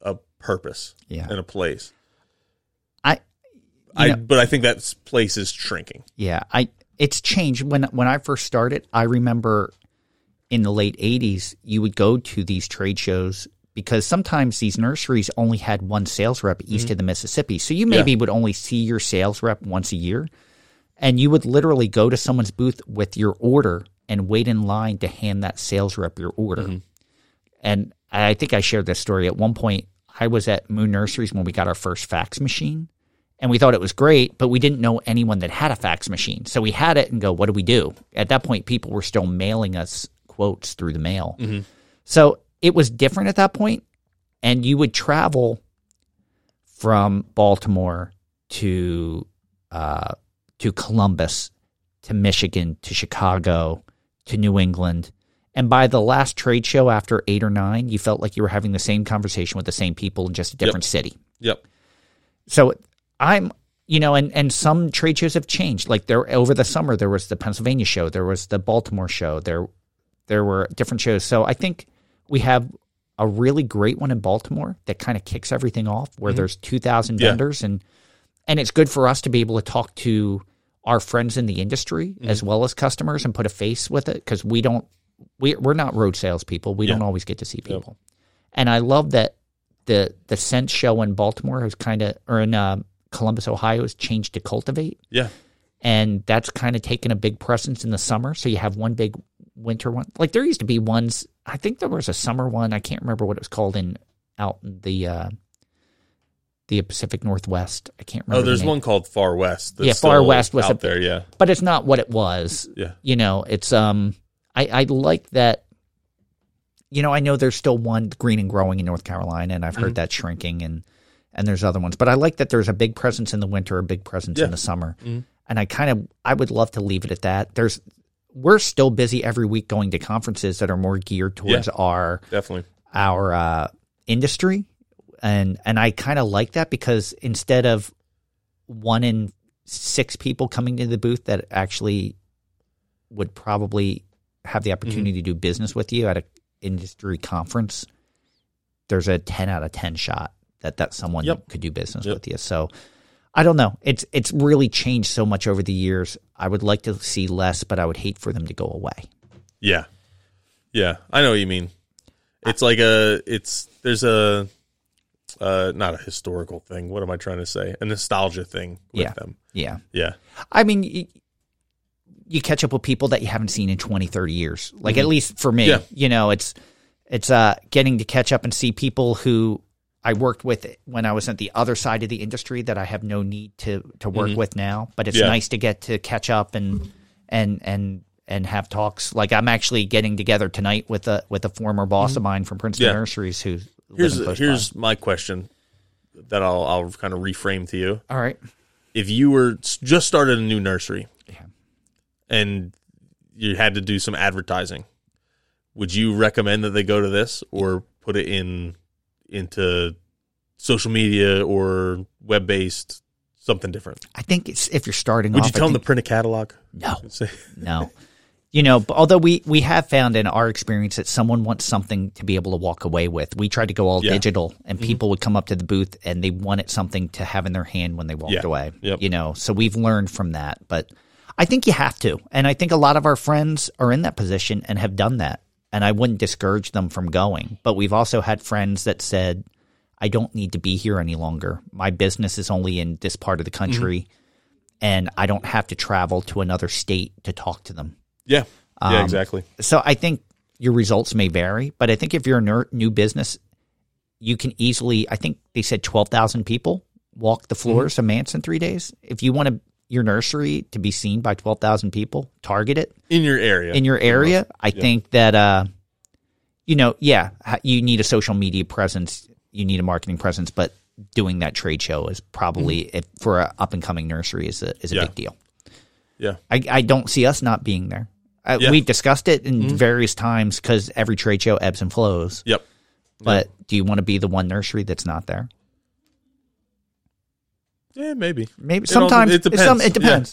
a purpose Yeah. and a place. I I know- but I think that place is shrinking. yeah, I it's changed when when I first started. I remember in the late 80s you would go to these trade shows because sometimes these nurseries only had one sales rep east mm-hmm. of the Mississippi. So you maybe would only see your sales rep once a year and you would literally go to someone's booth with your order and wait in line to hand that sales rep your order. Mm-hmm. And I think I shared this story at one point. I was at Moon Nurseries when we got our first fax machine, and we thought it was great, but we didn't know anyone that had a fax machine. So we had it and go, what do we do? At that point, people were still mailing us quotes through the mail. Mm-hmm. So it was different at that point, and you would travel from Baltimore to uh, to Columbus, to Michigan, to Chicago, to New England. And by the last trade show after eight or nine, you felt like you were having the same conversation with the same people in just a different city. Yep. So I'm, you know, and and some trade shows have changed. Like there over the summer, there was the Pennsylvania show, there was the Baltimore show, there there were different shows. So I think we have a really great one in Baltimore that kind of kicks everything off, where there's two thousand Yeah. vendors, and and it's good for us to be able to talk to our friends in the industry as well as customers and put a face with it because we don't we we're not road salespeople. We don't always get to see people, and I love that the the Sense show in Baltimore has kind of or in uh, Columbus, Ohio, has changed to Cultivate, Yeah. and that's kind of taken a big presence in the summer. So you have one big winter one. Like there used to be ones. I think there was a summer one. I can't remember what it was called in out in the uh, the Pacific Northwest. I can't remember. Oh, the there's name. one called Far West. That's Yeah, Far West was out a- there. Yeah. but it's not what it was. Yeah. You know, it's um I, I like that you know, I know there's still one green and growing in North Carolina and I've Mm-hmm. heard that shrinking and and there's other ones. But I like that there's a big presence in the winter, a big presence Yeah. in the summer. Mm-hmm. And I kind of I would love to leave it at that. There's we're still busy every week going to conferences that are more geared towards Yeah. our Definitely. our uh, industry, and and I kind of like that because instead of one in six people coming to the booth that actually would probably have the opportunity to do business with you at an industry conference, there's a ten out of ten shot that that someone Yep. could do business Yep. with you. So. I don't know. It's it's really changed so much over the years. I would like to see less, but I would hate for them to go away. Yeah. Yeah. I know what you mean. It's like a it's there's a uh not a historical thing. What am I trying to say? A nostalgia thing with Yeah. them. Yeah. Yeah. I mean, you, you catch up with people that you haven't seen in 20, 30 years. Like at least for me, Yeah. you know, it's it's uh getting to catch up and see people who I worked with it when I was at the other side of the industry that I have no need to to work mm-hmm. with now. But it's Yeah. nice to get to catch up and and and and have talks. Like I'm actually getting together tonight with a with a former boss of mm-hmm. mine from Princeton Yeah. Nurseries who Here's live in by. here's my question that I'll I'll kind of reframe to you. all right. If you were just started a new nursery Yeah. and you had to do some advertising, would you recommend that they go to this or put it in into social media or web based something different? I think it's if you're starting Would off. you I tell them to print a catalog? no. No. You know, but although we, we have found in our experience that someone wants something to be able to walk away with. We tried to go all Yeah. Mm-hmm. digital and people would come up to the booth and they wanted something to have in their hand when they walked Yeah. away. Yep. You know, so we've learned from that. But I think you have to. And I think a lot of our friends are in that position and have done that. And I wouldn't discourage them from going. But we've also had friends that said, I don't need to be here any longer. My business is only in this part of the country and I don't have to travel to another state to talk to them. yeah, yeah, Um, exactly. So I think your results may vary, but I think if you're a new business, you can easily. I think they said twelve thousand people walk the floors Mm-hmm. of MANTS in three days. If you want to, your nursery to be seen by twelve thousand people, target it In your area. in your area. I think that uh, you know, yeah, you need a social media presence, you need a marketing presence, but doing that trade show is probably if, for an up and coming nursery is a is a Mm-hmm. Yeah. big deal. yeah. I, I don't see us not being there. Uh, Yeah. We've discussed it in various times because every trade show ebbs and flows. Yep. But do you want to be the one nursery that's not there? Yeah, maybe. Maybe It all- sometimes it depends. Some, it Yeah.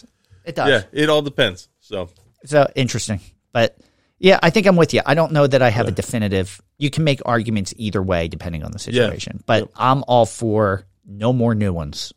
It does. Yeah, it all depends. So So interesting. But yeah, I think I'm with you. I don't know that I have a definitive. You can make arguments either way depending on the situation. But I'm all for no more new ones.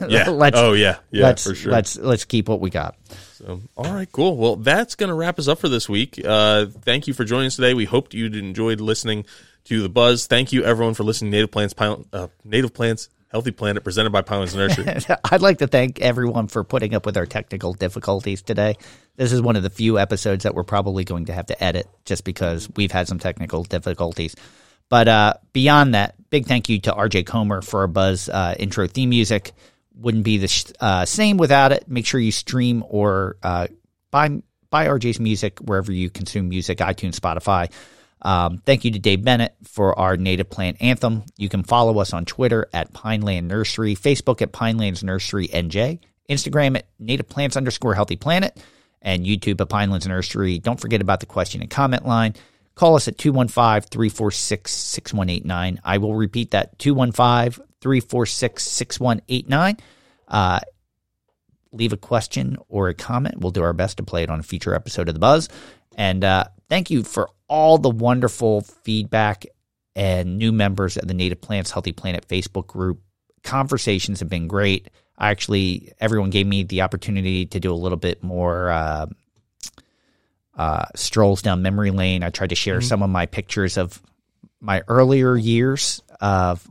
yeah. let's oh yeah, yeah, let's for sure. let's let's keep what we got. So, all right, cool. Well, that's going to wrap us up for this week. Uh, thank you for joining us today. We hope you enjoyed listening to the buzz. Thank you everyone for listening to Native Plants, uh, Native Plants, Healthy Planet, presented by Pinelands Nursery. I'd like to thank everyone for putting up with our technical difficulties today. This is one of the few episodes that we're probably going to have to edit just because we've had some technical difficulties. But uh, beyond that, big thank you to RJ Comer for our Buzz uh, intro theme music. Wouldn't be the sh- uh, same without it. Make sure you stream or uh, buy buy RJ's music wherever you consume music, iTunes, Spotify. Um, thank you to Dave Bennett for our native plant anthem. You can follow us on Twitter at Pineland Nursery, Facebook at Pinelands Nursery NJ, Instagram at native plants underscore healthy planet, and YouTube at Pinelands Nursery. Don't forget about the question and comment line. Call us at 215 346 6189. I will repeat that 215 346 6189. Uh, Leave a question or a comment. We'll do our best to play it on a future episode of The Buzz. And uh, thank you for all the wonderful feedback and new members of the Native Plants Healthy Planet Facebook group. Conversations have been great. I actually, everyone gave me the opportunity to do a little bit more uh, uh, strolls down memory lane. I tried to share some of my pictures of my earlier years of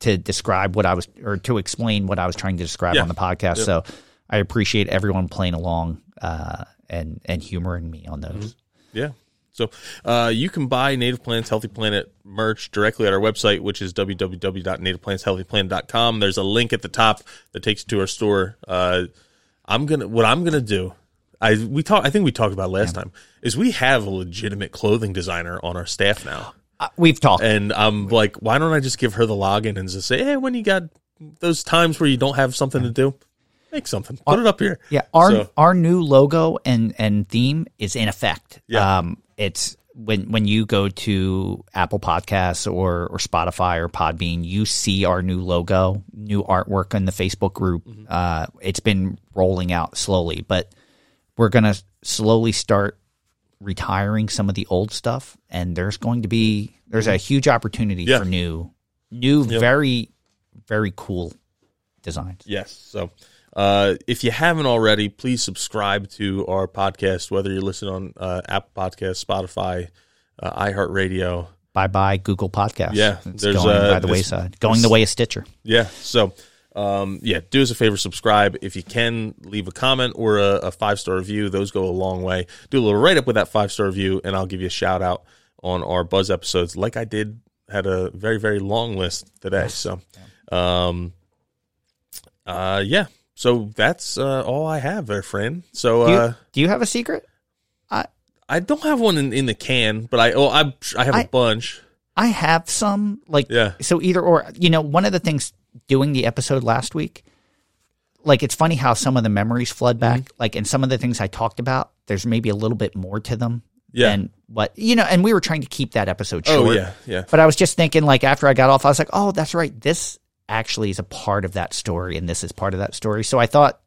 to describe what I was or to explain what I was trying to describe Yeah. on the podcast. So I appreciate everyone playing along uh, and and humoring me on those. Yeah. So uh, you can buy Native Plants Healthy Planet merch directly at our website, which is www.nativeplantshealthyplanet.com. There's a link at the top that takes you to our store. Uh, I'm gonna what I'm gonna do. I we talk. I think we talked about last time. Is we have a legitimate clothing designer on our staff now, Uh, we've talked. and I'm like, why don't I just give her the login and just say, hey, when you got those times where you don't have something to do, make something, put it up here. Yeah, our So- our new logo and and theme is in effect. Yeah. Um, it's when when you go to Apple Podcasts or or Spotify or Podbean, you see our new logo, new artwork in the Facebook group. Mm-hmm. Uh, it's been rolling out slowly, but we're gonna slowly start retiring some of the old stuff, and there's going to be there's a huge opportunity Yeah. for new new very very cool designs. Yes. So uh, if you haven't already, please subscribe to our podcast, whether you're listening on uh, Apple Podcasts, Spotify, uh, iHeartRadio. bye bye Google Podcast. Yeah, it's there's, going uh, by the wayside, going the way of Stitcher. Yeah. So, um, yeah, do us a favor, subscribe. If you can, leave a comment or a, a five star review. Those go a long way. Do a little write up with that five star review, and I'll give you a shout out on our Buzz episodes, like I did. Had a very very long list today. So, um, uh, yeah. So that's uh, all I have, there, Fran. So Do you, uh, do you have a secret? I I don't have one in, in the can, but I oh I I have a I- bunch. I have some. Like, Yeah. so either or. You know, one of the things doing the episode last week, like it's funny how some of the memories flood back. Mm-hmm. Like, and some of the things I talked about, there's maybe a little bit more to them. Yeah. than what you know, and we were trying to keep that episode Oh short. yeah, yeah. But I was just thinking, like after I got off, I was like, oh, that's right. This actually is a part of that story, and this is part of that story. So I thought,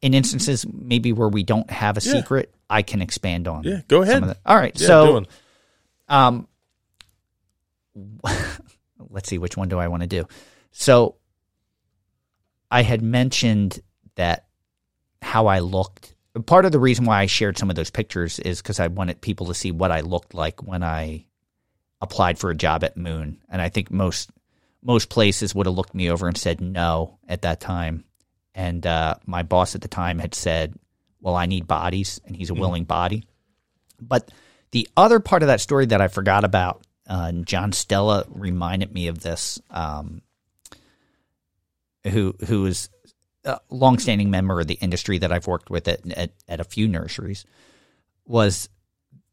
in instances maybe where we don't have a Yeah. secret, I can expand on. Yeah, go some ahead. All right, Yeah, so um, let's see, which one do I want to do? So I had mentioned that how I looked. Part of the reason why I shared some of those pictures is because I wanted people to see what I looked like when I applied for a job at Moon, and I think most most places would have looked me over and said no at that time. And uh, my boss at the time had said, "Well, I need bodies, and he's a willing body." But the other part of that story that I forgot about, uh, and John Stella reminded me of this, um, who who is a longstanding member of the industry that I've worked with at, at, at a few nurseries, was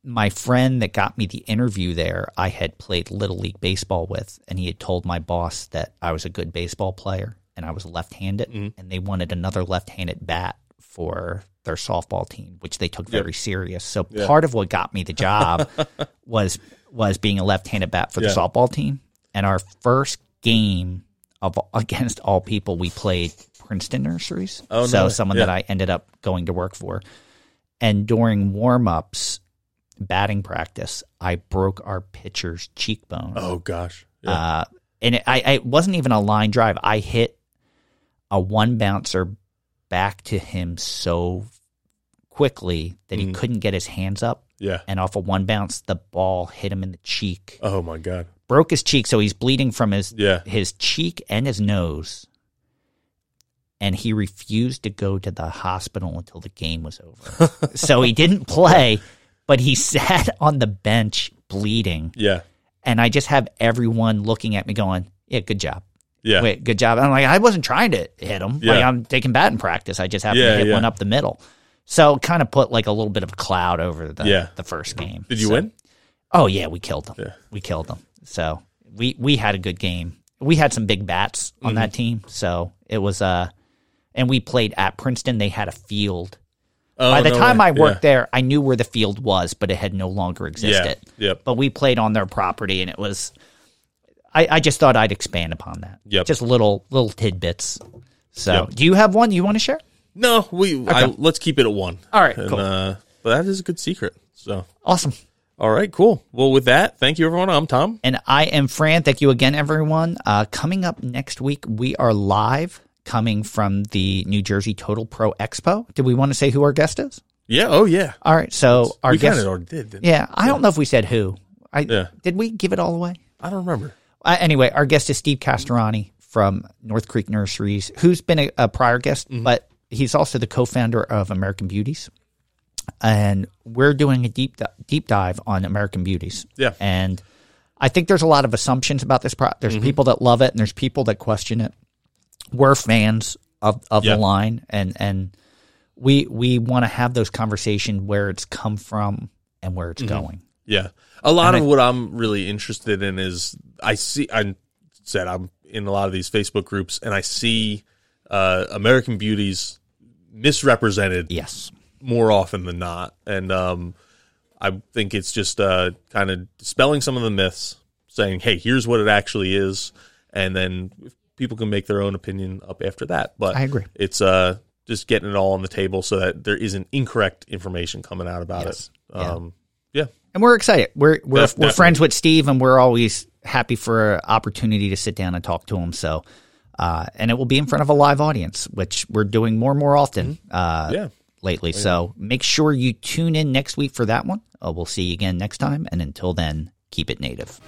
my friend that got me the interview there. I had played little league baseball with, and he had told my boss that I was a good baseball player and I was left-handed, mm-hmm. and they wanted another left-handed bat for their softball team, which they took very serious. So part of what got me the job was was being a left-handed bat for the softball team. And our first game of against all people, we played Princeton Nurseries. Oh, so no. someone Yeah. that I ended up going to work for. And during warm-ups, batting practice, I broke our pitcher's cheekbone. Oh gosh. Yeah. Uh, and it, I, it wasn't even a line drive. I hit a one bouncer back to him so quickly that he couldn't get his hands up. yeah. And off of one bounce, the ball hit him in the cheek, Oh my god. broke his cheek. So he's bleeding from his Yeah. his cheek and his nose. And he refused to go to the hospital until the game was over. so he didn't play, but he sat on the bench bleeding Yeah. and I just have everyone looking at me going, "Yeah, good job, Yeah. wait, good job." I'm like, I wasn't trying to hit him. Like Yeah. I'm taking batting practice. I just happened Yeah, to hit yeah. one up the middle. So kind of put like a little bit of a cloud over the Yeah. the first game. Did you So- win? Oh yeah, we killed them. Yeah. We killed them. So we we had a good game. We had some big bats on that team, so it was uh and we played at Princeton. They had a field. Oh, By the no time way. I worked Yeah. there, I knew where the field was, but it had no longer existed. Yep. But we played on their property, and it was. I, I just thought I'd expand upon that. Yep. Just little little tidbits. So, Yep. do you have one you want to share? No, we I, let's keep it at one. All right, and, cool. uh, but that is a good secret. So, Awesome. all right, cool. Well, with that, thank you, everyone. I'm Tom. And I am Fran. Thank you again, everyone. Uh, coming up next week, we are live coming from the New Jersey Total Pro Expo. Did we want to say who our guest is? Yeah. Oh, yeah. All right. So our we guest. kind of already did. Didn't yeah, I don't know if we said who. I Yeah. did. We give it all away. I don't remember. Uh, anyway, our guest is Steve Castorani from North Creek Nurseries, who's been a, a prior guest, Mm-hmm. but he's also the co-founder of American Beauties. And we're doing a deep deep dive on American Beauties. Yeah. And I think there's a lot of assumptions about this product. Mm-hmm. There's people that love it and there's people that question it. We're fans of, of Yeah. the line and and we we want to have those conversations where it's come from and where Mm-hmm. it's going. Yeah. A lot And of I- what I'm really interested in is I see, I said I'm in a lot of these Facebook groups and I see uh, American beauties misrepresented Yes. more often than not. And um, I think it's just uh, kind of dispelling some of the myths, saying, hey, here's what it actually is. And then people can make their own opinion up after that. But I agree. It's uh, just getting it all on the table so that there isn't incorrect information coming out about Yes. it. Yeah. Um, yeah. and we're excited. We're we're Def- we're friends with Steve, and we're always happy for an opportunity to sit down and talk to him. So, uh, and it will be in front of a live audience, which we're doing more and more often. Uh, Mm-hmm. Yeah. lately. So make sure you tune in next week for that one. Uh, we'll see you again next time, and until then, keep it native.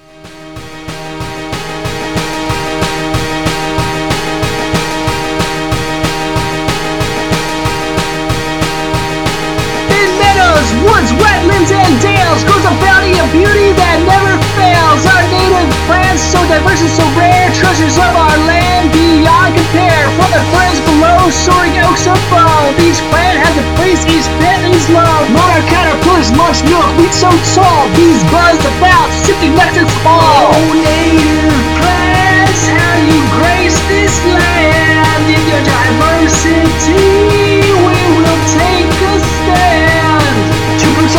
Meadows, woods, wetlands, and dales grows a bounty of beauty that never fails. Our native plants, so diverse and so rare, treasures of our land beyond compare. From the ferns below, soaring oaks above, each plant has a place, each plant is love. Monarch caterpillars launch milkweed so tall, bees buzz about, sipping nectar from all. Oh, native plants, how you grace this land in your diversity. We will take a stand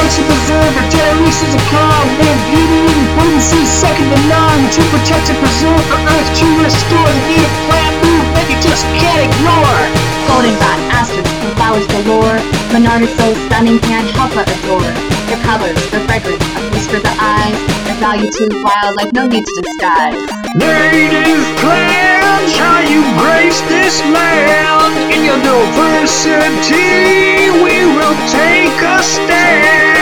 to protect and preserve our generations to come. And beauty and potency second to none. To protect and preserve the earth to restore the native plant movement you just can't ignore. Goldenrod, asters, and flowers galore. Monarda is so stunning, can't help but adore. Their colors, their fragrance, a feast for the eyes. Their value too wild, like no need to disguise. Native plants, how you grace this land in your diversity. We will take a stand.